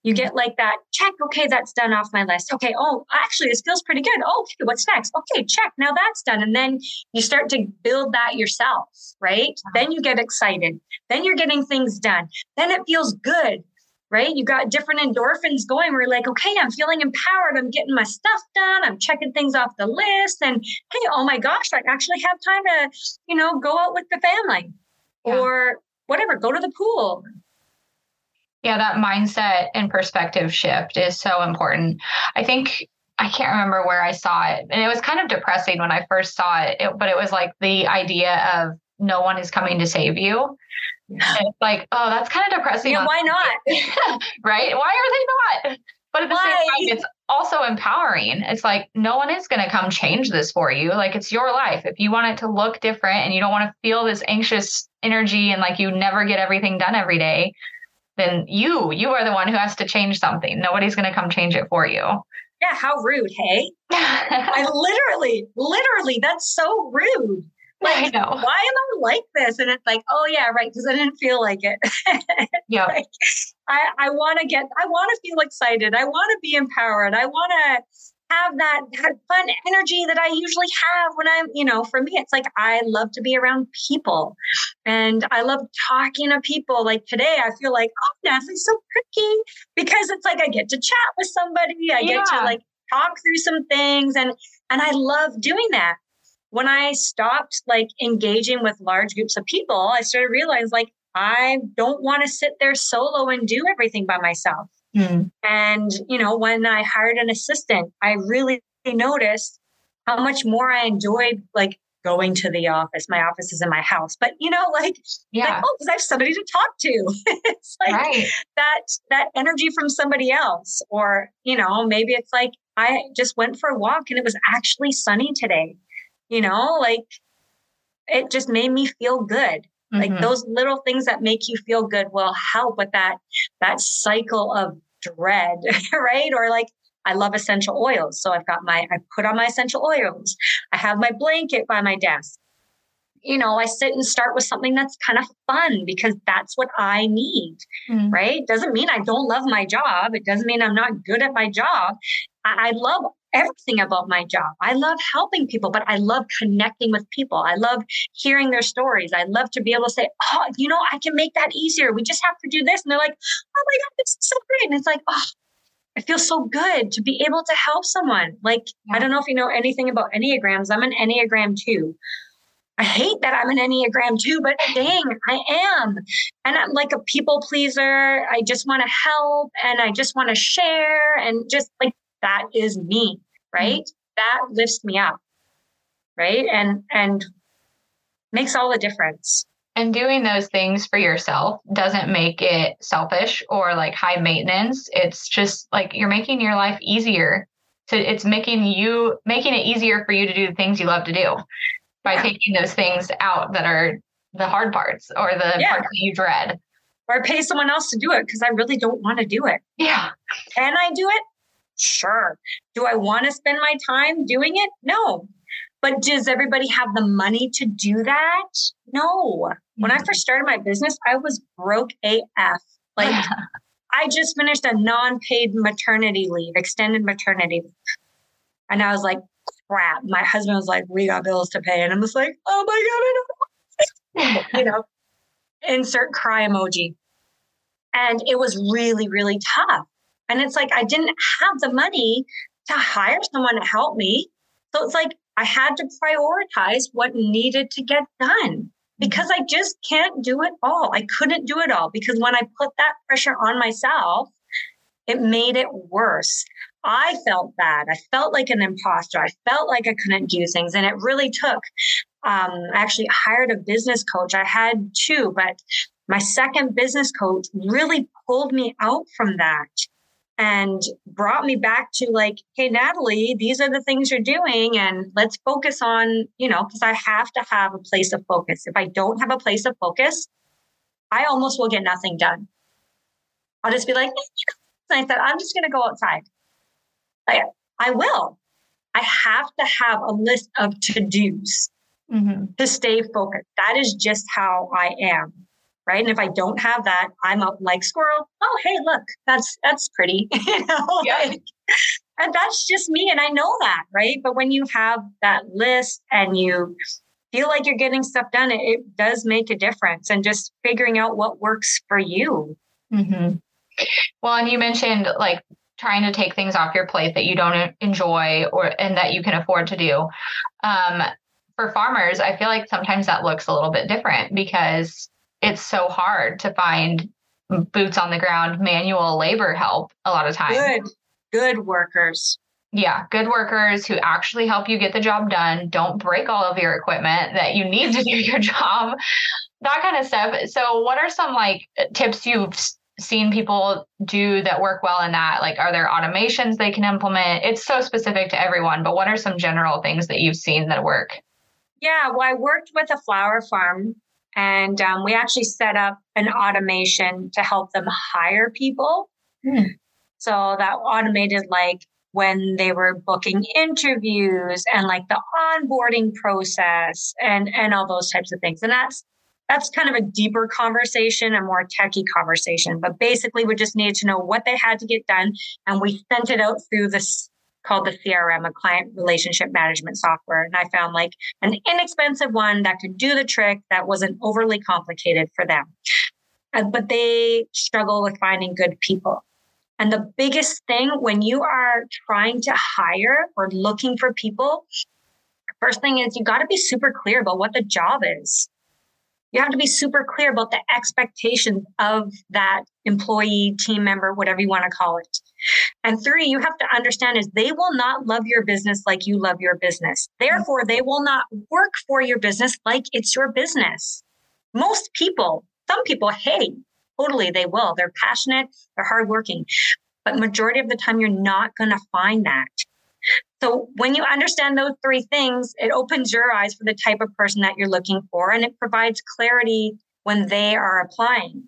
You get like that check. Okay, that's done off my list. Okay. Oh, actually, this feels pretty good. Oh, okay, what's next? Okay, check. Now that's done. And then you start to build that yourself, right? Uh-huh. Then you get excited. Then you're getting things done. Then it feels good right? You got different endorphins going where you're like, okay, I'm feeling empowered. I'm getting my stuff done. I'm checking things off the list. And hey, oh my gosh, I actually have time to, you know, go out with the family yeah. or whatever, go to the pool. Yeah, that mindset and perspective shift is so important. I think I can't remember where I saw it. And it was kind of depressing when I first saw it, it but it was like the idea of no one is coming to save you. it's like, oh, that's kind of depressing. Yeah, why not? right? Why are they not? But at the why? same time, it's also empowering. It's like no one is going to come change this for you. Like it's your life. If you want it to look different and you don't want to feel this anxious energy and like you never get everything done every day, then you you are the one who has to change something. Nobody's going to come change it for you. Yeah, how rude, hey? I literally, literally, that's so rude. Like, why am I like this? And it's like, oh yeah, right, because I didn't feel like it. yeah. like, I, I want to get, I want to feel excited. I want to be empowered. I want to have that, that fun energy that I usually have when I'm, you know, for me, it's like I love to be around people and I love talking to people. Like today, I feel like, oh, Natalie's so pretty because it's like I get to chat with somebody. I yeah. get to like talk through some things and and I love doing that when I stopped like engaging with large groups of people, I started realizing like I don't want to sit there solo and do everything by myself. Mm. And, you know, when I hired an assistant, I really noticed how much more I enjoyed like going to the office. My office is in my house, but you know, like, yeah, like, oh, because I have somebody to talk to. it's like right. that that energy from somebody else, or you know, maybe it's like I just went for a walk and it was actually sunny today. You know, like it just made me feel good. Mm-hmm. Like those little things that make you feel good will help with that that cycle of dread, right? Or like I love essential oils. So I've got my, I put on my essential oils. I have my blanket by my desk. You know, I sit and start with something that's kind of fun because that's what I need, mm. right? Doesn't mean I don't love my job. It doesn't mean I'm not good at my job. I, I love everything about my job. I love helping people, but I love connecting with people. I love hearing their stories. I love to be able to say, oh, you know, I can make that easier. We just have to do this. And they're like, oh my God, this is so great. And it's like, oh, it feels so good to be able to help someone. Like. I don't know if you know anything about Enneagrams. I'm an Enneagram two. I hate that I'm an Enneagram two, but dang, I am. And I'm like a people pleaser. I just want to help and I just want to share and just like that is me, right? Mm-hmm. That lifts me up. Right. And and makes all the difference. And doing those things for yourself doesn't make it selfish or like high maintenance. It's just like you're making your life easier. So it's making you making it easier for you to do the things you love to do by yeah. taking those things out that are the hard parts or the yeah. parts that you dread. Or pay someone else to do it because I really don't want to do it. Yeah. Can I do it? Sure. Do I want to spend my time doing it? No. But does everybody have the money to do that? No. When I mm-hmm. first started my business, I was broke AF. Like I just finished a non-paid maternity leave, extended maternity leave. And I was like, crap. My husband was like, we got bills to pay. And I'm just like, oh my God, I don't you know, insert cry emoji. And it was really, really tough. And it's like I didn't have the money to hire someone to help me. So it's like I had to prioritize what needed to get done because I just can't do it all. I couldn't do it all because when I put that pressure on myself, it made it worse. I felt bad. I felt like an imposter. I felt like I couldn't do things. And it really took, um, I actually hired a business coach. I had two, but my second business coach really pulled me out from that and brought me back to like, hey, Natalie, these are the things you're doing. And let's focus on, you know, because I have to have a place of focus. If I don't have a place of focus, I almost will get nothing done. I'll just be like, I said, I'm just going to go outside. I, I will. I have to have a list of to dos mm-hmm. to stay focused. That is just how I am right? And if I don't have that, I'm up like squirrel. Oh, hey, look, that's that's pretty, you know. Yeah. Like, and that's just me, and I know that, right? But when you have that list and you feel like you're getting stuff done, it, it does make a difference. And just figuring out what works for you. Mm-hmm. Well, and you mentioned like trying to take things off your plate that you don't enjoy or and that you can afford to do. Um, for farmers, I feel like sometimes that looks a little bit different because it's so hard to find boots on the ground manual labor help a lot of times. Good, good workers. Yeah, good workers who actually help you get the job done. Don't break all of your equipment that you need to do your job, that kind of stuff. So, what are some like tips you've seen people do that work well in that? Like, are there automations they can implement? It's so specific to everyone, but what are some general things that you've seen that work? Yeah, well, I worked with a flower farm and um, we actually set up an automation to help them hire people. Hmm. So that automated like when they were booking interviews and like the onboarding process and and all those types of things. And that's that's kind of a deeper conversation, a more techie conversation. But basically, we just needed to know what they had to get done, and we sent it out through this called the CRM, a client relationship management software. And I found like an inexpensive one that could do the trick that wasn't overly complicated for them. Uh, but they struggle with finding good people. And the biggest thing when you are trying to hire or looking for people, first thing is you got to be super clear about what the job is you have to be super clear about the expectations of that employee, team member, whatever you want to call it. And three, you have to understand is they will not love your business like you love your business. Therefore, they will not work for your business like it's your business. Most people, some people, hey, totally they will. They're passionate, they're hardworking. but majority of the time you're not going to find that. So when you understand those three things, it opens your eyes for the type of person that you're looking for and it provides clarity when they are applying.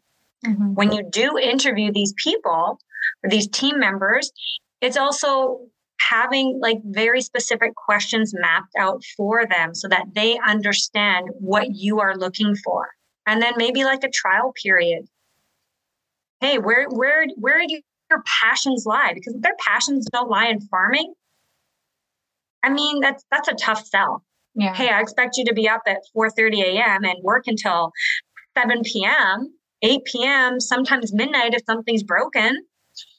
Mm-hmm. When you do interview these people or these team members, it's also having like very specific questions mapped out for them so that they understand what you are looking for. And then maybe like a trial period. Hey, where where where do your passions lie? Because if their passions don't lie in farming, I mean that's that's a tough sell. Yeah. Hey, I expect you to be up at 4 30 a.m. and work until 7 p.m., 8 p.m., sometimes midnight if something's broken.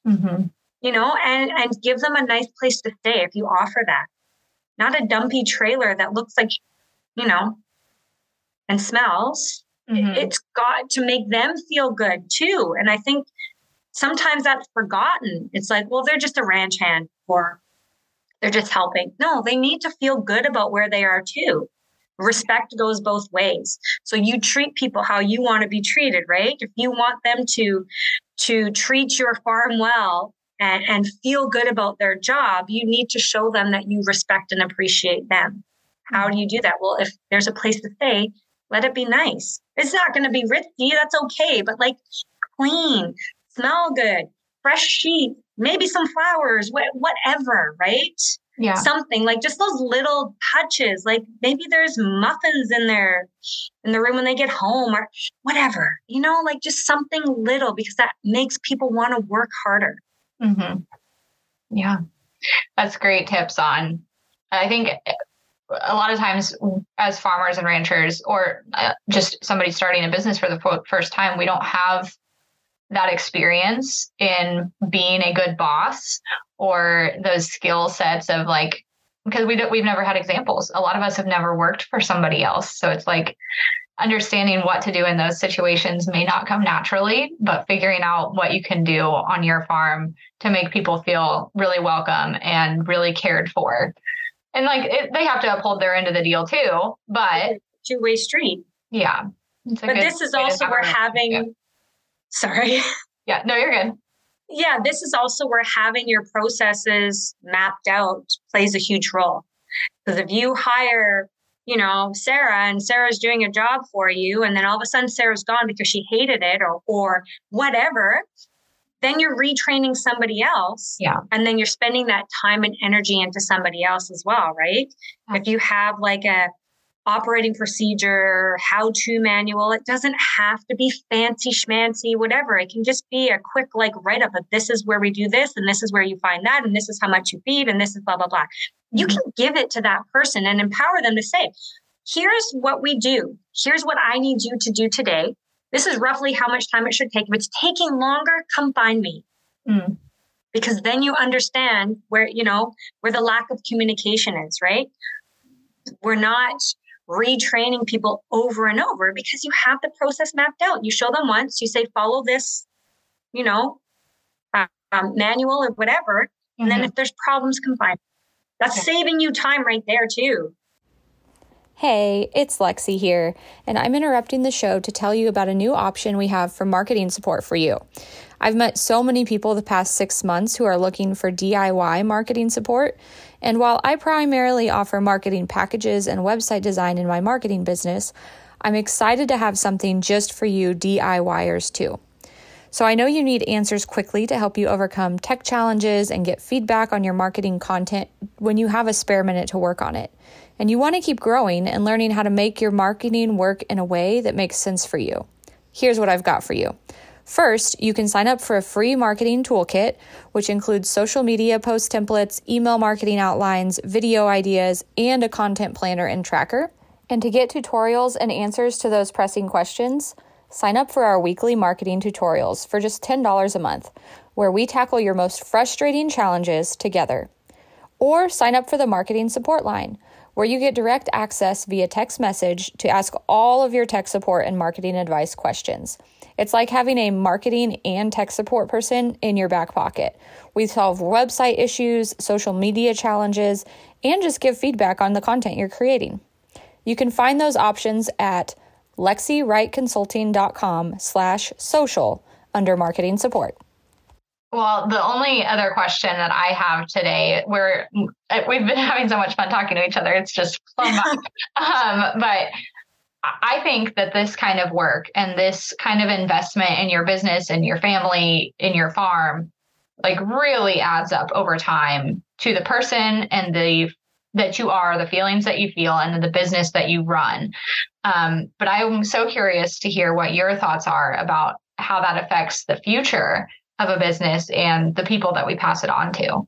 Mm-hmm. You know, and and give them a nice place to stay if you offer that. Not a dumpy trailer that looks like, you know, and smells. Mm-hmm. It's got to make them feel good too. And I think sometimes that's forgotten. It's like, well, they're just a ranch hand or they're just helping. No, they need to feel good about where they are too respect goes both ways so you treat people how you want to be treated right if you want them to to treat your farm well and, and feel good about their job you need to show them that you respect and appreciate them. How do you do that? Well if there's a place to stay let it be nice. It's not going to be ritzy that's okay but like clean smell good fresh sheet maybe some flowers whatever right yeah. something like just those little touches like maybe there's muffins in there in the room when they get home or whatever you know like just something little because that makes people want to work harder mm-hmm. yeah that's great tips on i think a lot of times as farmers and ranchers or uh, just somebody starting a business for the first time we don't have that experience in being a good boss or those skill sets of like because we don't we've never had examples. A lot of us have never worked for somebody else. So it's like understanding what to do in those situations may not come naturally but figuring out what you can do on your farm to make people feel really welcome and really cared for. And like it, they have to uphold their end of the deal too but two-way street. Yeah. But this is also we're having. Sorry yeah no you're good yeah, this is also where having your processes mapped out plays a huge role. Because if you hire, you know, Sarah and Sarah's doing a job for you, and then all of a sudden Sarah's gone because she hated it or or whatever, then you're retraining somebody else. Yeah. And then you're spending that time and energy into somebody else as well, right? If you have like a operating procedure, how to manual. It doesn't have to be fancy schmancy, whatever. It can just be a quick like write up of this is where we do this and this is where you find that and this is how much you feed and this is blah, blah, blah. You mm-hmm. can give it to that person and empower them to say, here's what we do. Here's what I need you to do today. This is roughly how much time it should take. If it's taking longer, come find me. Mm. Because then you understand where, you know, where the lack of communication is, right? We're not retraining people over and over because you have the process mapped out. You show them once, you say, follow this, you know, um, manual or whatever. And mm-hmm. then if there's problems, come find. That's okay. saving you time right there, too. Hey, it's Lexi here, and I'm interrupting the show to tell you about a new option we have for marketing support for you. I've met so many people the past six months who are looking for DIY marketing support, and while I primarily offer marketing packages and website design in my marketing business, I'm excited to have something just for you DIYers too. So I know you need answers quickly to help you overcome tech challenges and get feedback on your marketing content when you have a spare minute to work on it. And you want to keep growing and learning how to make your marketing work in a way that makes sense for you. Here's what I've got for you. First, you can sign up for a free marketing toolkit, which includes social media post templates, email marketing outlines, video ideas, and a content planner and tracker. And to get tutorials and answers to those pressing questions, sign up for our weekly marketing tutorials for just $10 a month, where we tackle your most frustrating challenges together. Or sign up for the marketing support line, where you get direct access via text message to ask all of your tech support and marketing advice questions. It's like having a marketing and tech support person in your back pocket. We solve website issues, social media challenges, and just give feedback on the content you're creating. You can find those options at lexywrightconsulting.com slash social under marketing support. Well, the only other question that I have today, where we've been having so much fun talking to each other, it's just fun. um, but I think that this kind of work and this kind of investment in your business and your family, in your farm, like really adds up over time to the person and the that you are, the feelings that you feel, and the business that you run. Um, but I'm so curious to hear what your thoughts are about how that affects the future of a business and the people that we pass it on to.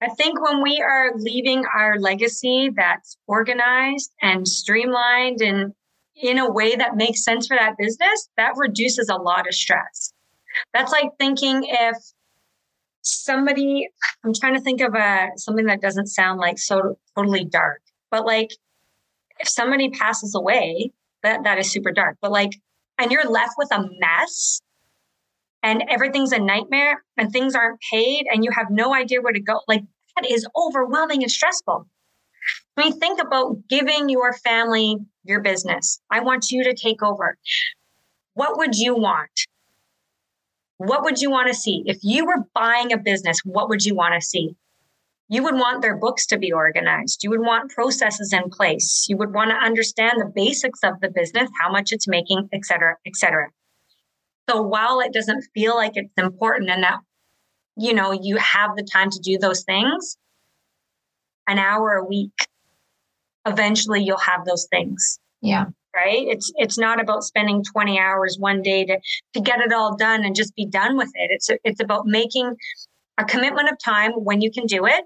I think when we are leaving our legacy that's organized and streamlined and in a way that makes sense for that business, that reduces a lot of stress. That's like thinking if somebody, I'm trying to think of a something that doesn't sound like so totally dark, but like if somebody passes away, that that is super dark. But like, and you're left with a mess and everything's a nightmare and things aren't paid and you have no idea where to go. Like that is overwhelming and stressful. I mean, think about giving your family your business. I want you to take over. What would you want? What would you want to see? If you were buying a business, what would you want to see? You would want their books to be organized. You would want processes in place. You would want to understand the basics of the business, how much it's making, et cetera, et cetera. So while it doesn't feel like it's important and that, you know, you have the time to do those things, an hour a week, eventually you'll have those things. Yeah. Right. It's it's not about spending 20 hours one day to to get it all done and just be done with it. It's it's about making a commitment of time when you can do it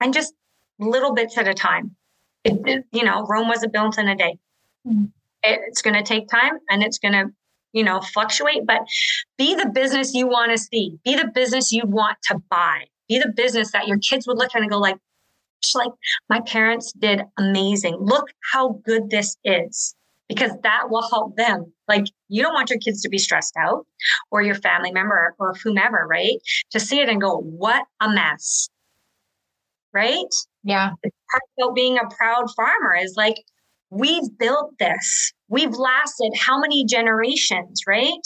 and just little bits at a time. It, it, you know, Rome wasn't built in a day. Mm-hmm. It, it's going to take time and it's going to you know, fluctuate, but be the business you want to see. Be the business you want to buy. Be the business that your kids would look at and go like, like my parents did amazing. Look how good this is because that will help them. Like you don't want your kids to be stressed out or your family member or whomever, right? To see it and go, what a mess. Right? Yeah. The part about being a proud farmer is like, we've built this. We've lasted how many generations, right?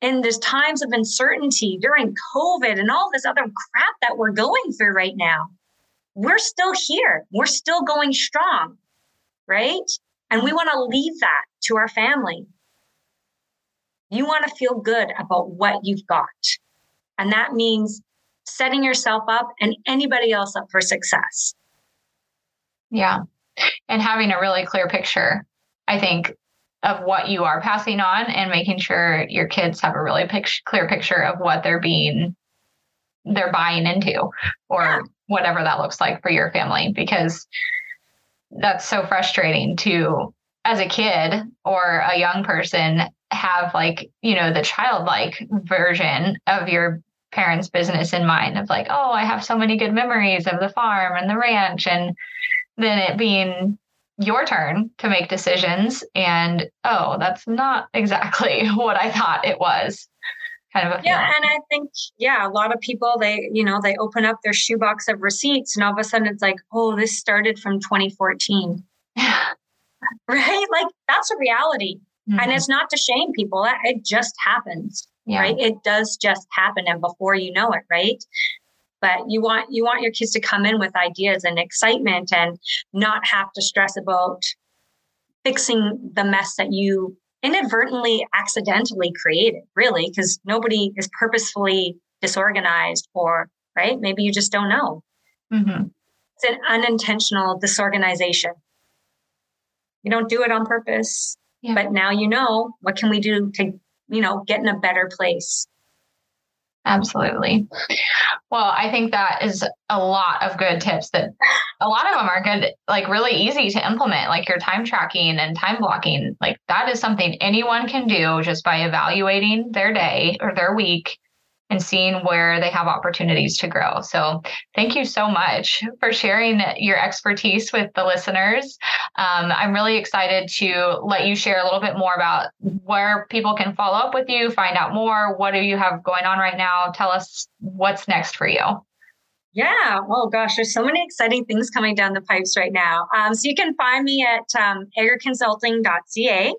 In these times of uncertainty during COVID and all this other crap that we're going through right now, we're still here. We're still going strong, right? And we want to leave that to our family. You want to feel good about what you've got. And that means setting yourself up and anybody else up for success. Yeah and having a really clear picture, I think, of what you are passing on and making sure your kids have a really clear picture of what they're being they're buying into or yeah. whatever that looks like for your family because that's so frustrating to as a kid or a young person have like you know the childlike version of your parents business in mind of like oh i have so many good memories of the farm and the ranch and then it being your turn to make decisions. And oh that's not exactly what i thought it was. Kind of yeah and i think yeah a lot of people they you know they open up their shoebox of receipts and all of a sudden it's like oh this started from 2014 right? Like that's a reality. Mm-hmm. and it's not to shame people. It just happens yeah. right? It does just happen and before you know it right but you want you want your kids to come in with ideas and excitement and not have to stress about fixing the mess that you inadvertently accidentally created really because nobody is purposefully disorganized or right maybe you just don't know mm-hmm. it's an unintentional disorganization you don't do it on purpose yeah. but now you know what can we do to you know get in a better place Absolutely. Well, I think that is a lot of good tips that a lot of them are good, like really easy to implement, like your time tracking and time blocking. Like that is something anyone can do just by evaluating their day or their week and seeing where they have opportunities to grow. So, thank you so much for sharing your expertise with the listeners. Um, I'm really excited to let you share a little bit more about where people can follow up with you, find out more. What do you have going on right now? Tell us what's next for you. Yeah. Oh gosh, there's so many exciting things coming down the pipes right now. Um, so you can find me at um, eggerconsulting.ca.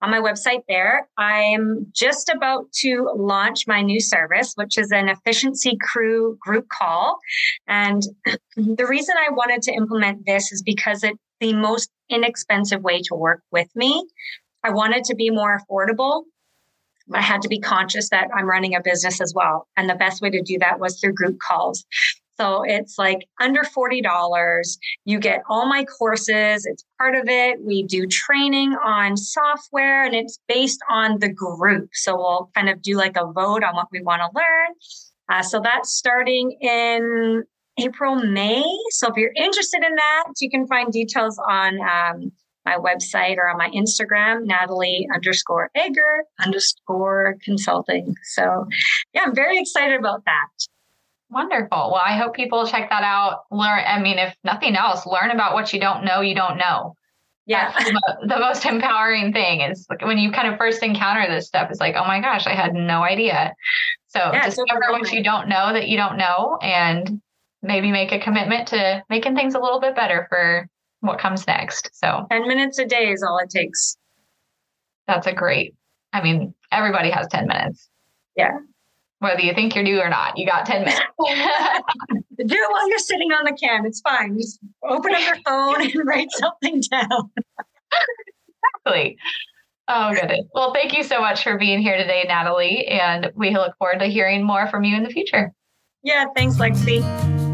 on my website there. I'm just about to launch my new service, which is an efficiency crew group call. And the reason I wanted to implement this is because it's the most inexpensive way to work with me. I wanted to be more affordable. I had to be conscious that I'm running a business as well. And the best way to do that was through group calls. So it's like under $40. You get all my courses, it's part of it. We do training on software and it's based on the group. So we'll kind of do like a vote on what we want to learn. Uh, so that's starting in April, May. So if you're interested in that, you can find details on um, my website or on my Instagram, Natalie underscore Egger underscore consulting. So yeah, I'm very excited about that. Wonderful. Well, I hope people check that out. Learn, I mean, if nothing else, learn about what you don't know, you don't know. Yeah. The, the, most empowering thing is like when you kind of first encounter this stuff, it's like, oh my gosh, I had no idea. So yeah, discover what you don't know that you don't know and maybe make a commitment to making things a little bit better for what comes next. So 10 minutes a day is all it takes. That's a great, I mean, everybody has 10 minutes. Yeah whether you think you're due or not. You got 10 minutes. Do it while you're sitting on the can. It's fine. Just open up your phone and write something down. exactly. Oh, goodness. Well, thank you so much for being here today, Natalie. And we look forward to hearing more from you in the future. Yeah, thanks, Lexi.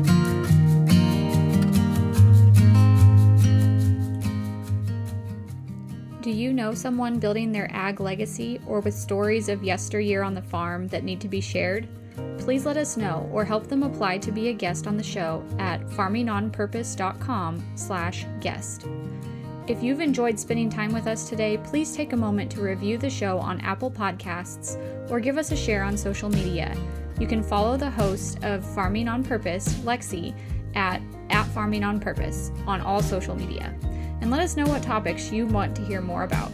Do you know someone building their ag legacy or with stories of yesteryear on the farm that need to be shared? Please let us know or help them apply to be a guest on the show at farmingonpurpose.com/guest. If you've enjoyed spending time with us today, please take a moment to review the show on Apple Podcasts or give us a share on social media. You can follow the host of Farming on Purpose, Lexi, at, at Farming on Purpose on all social media and let us know what topics you want to hear more about.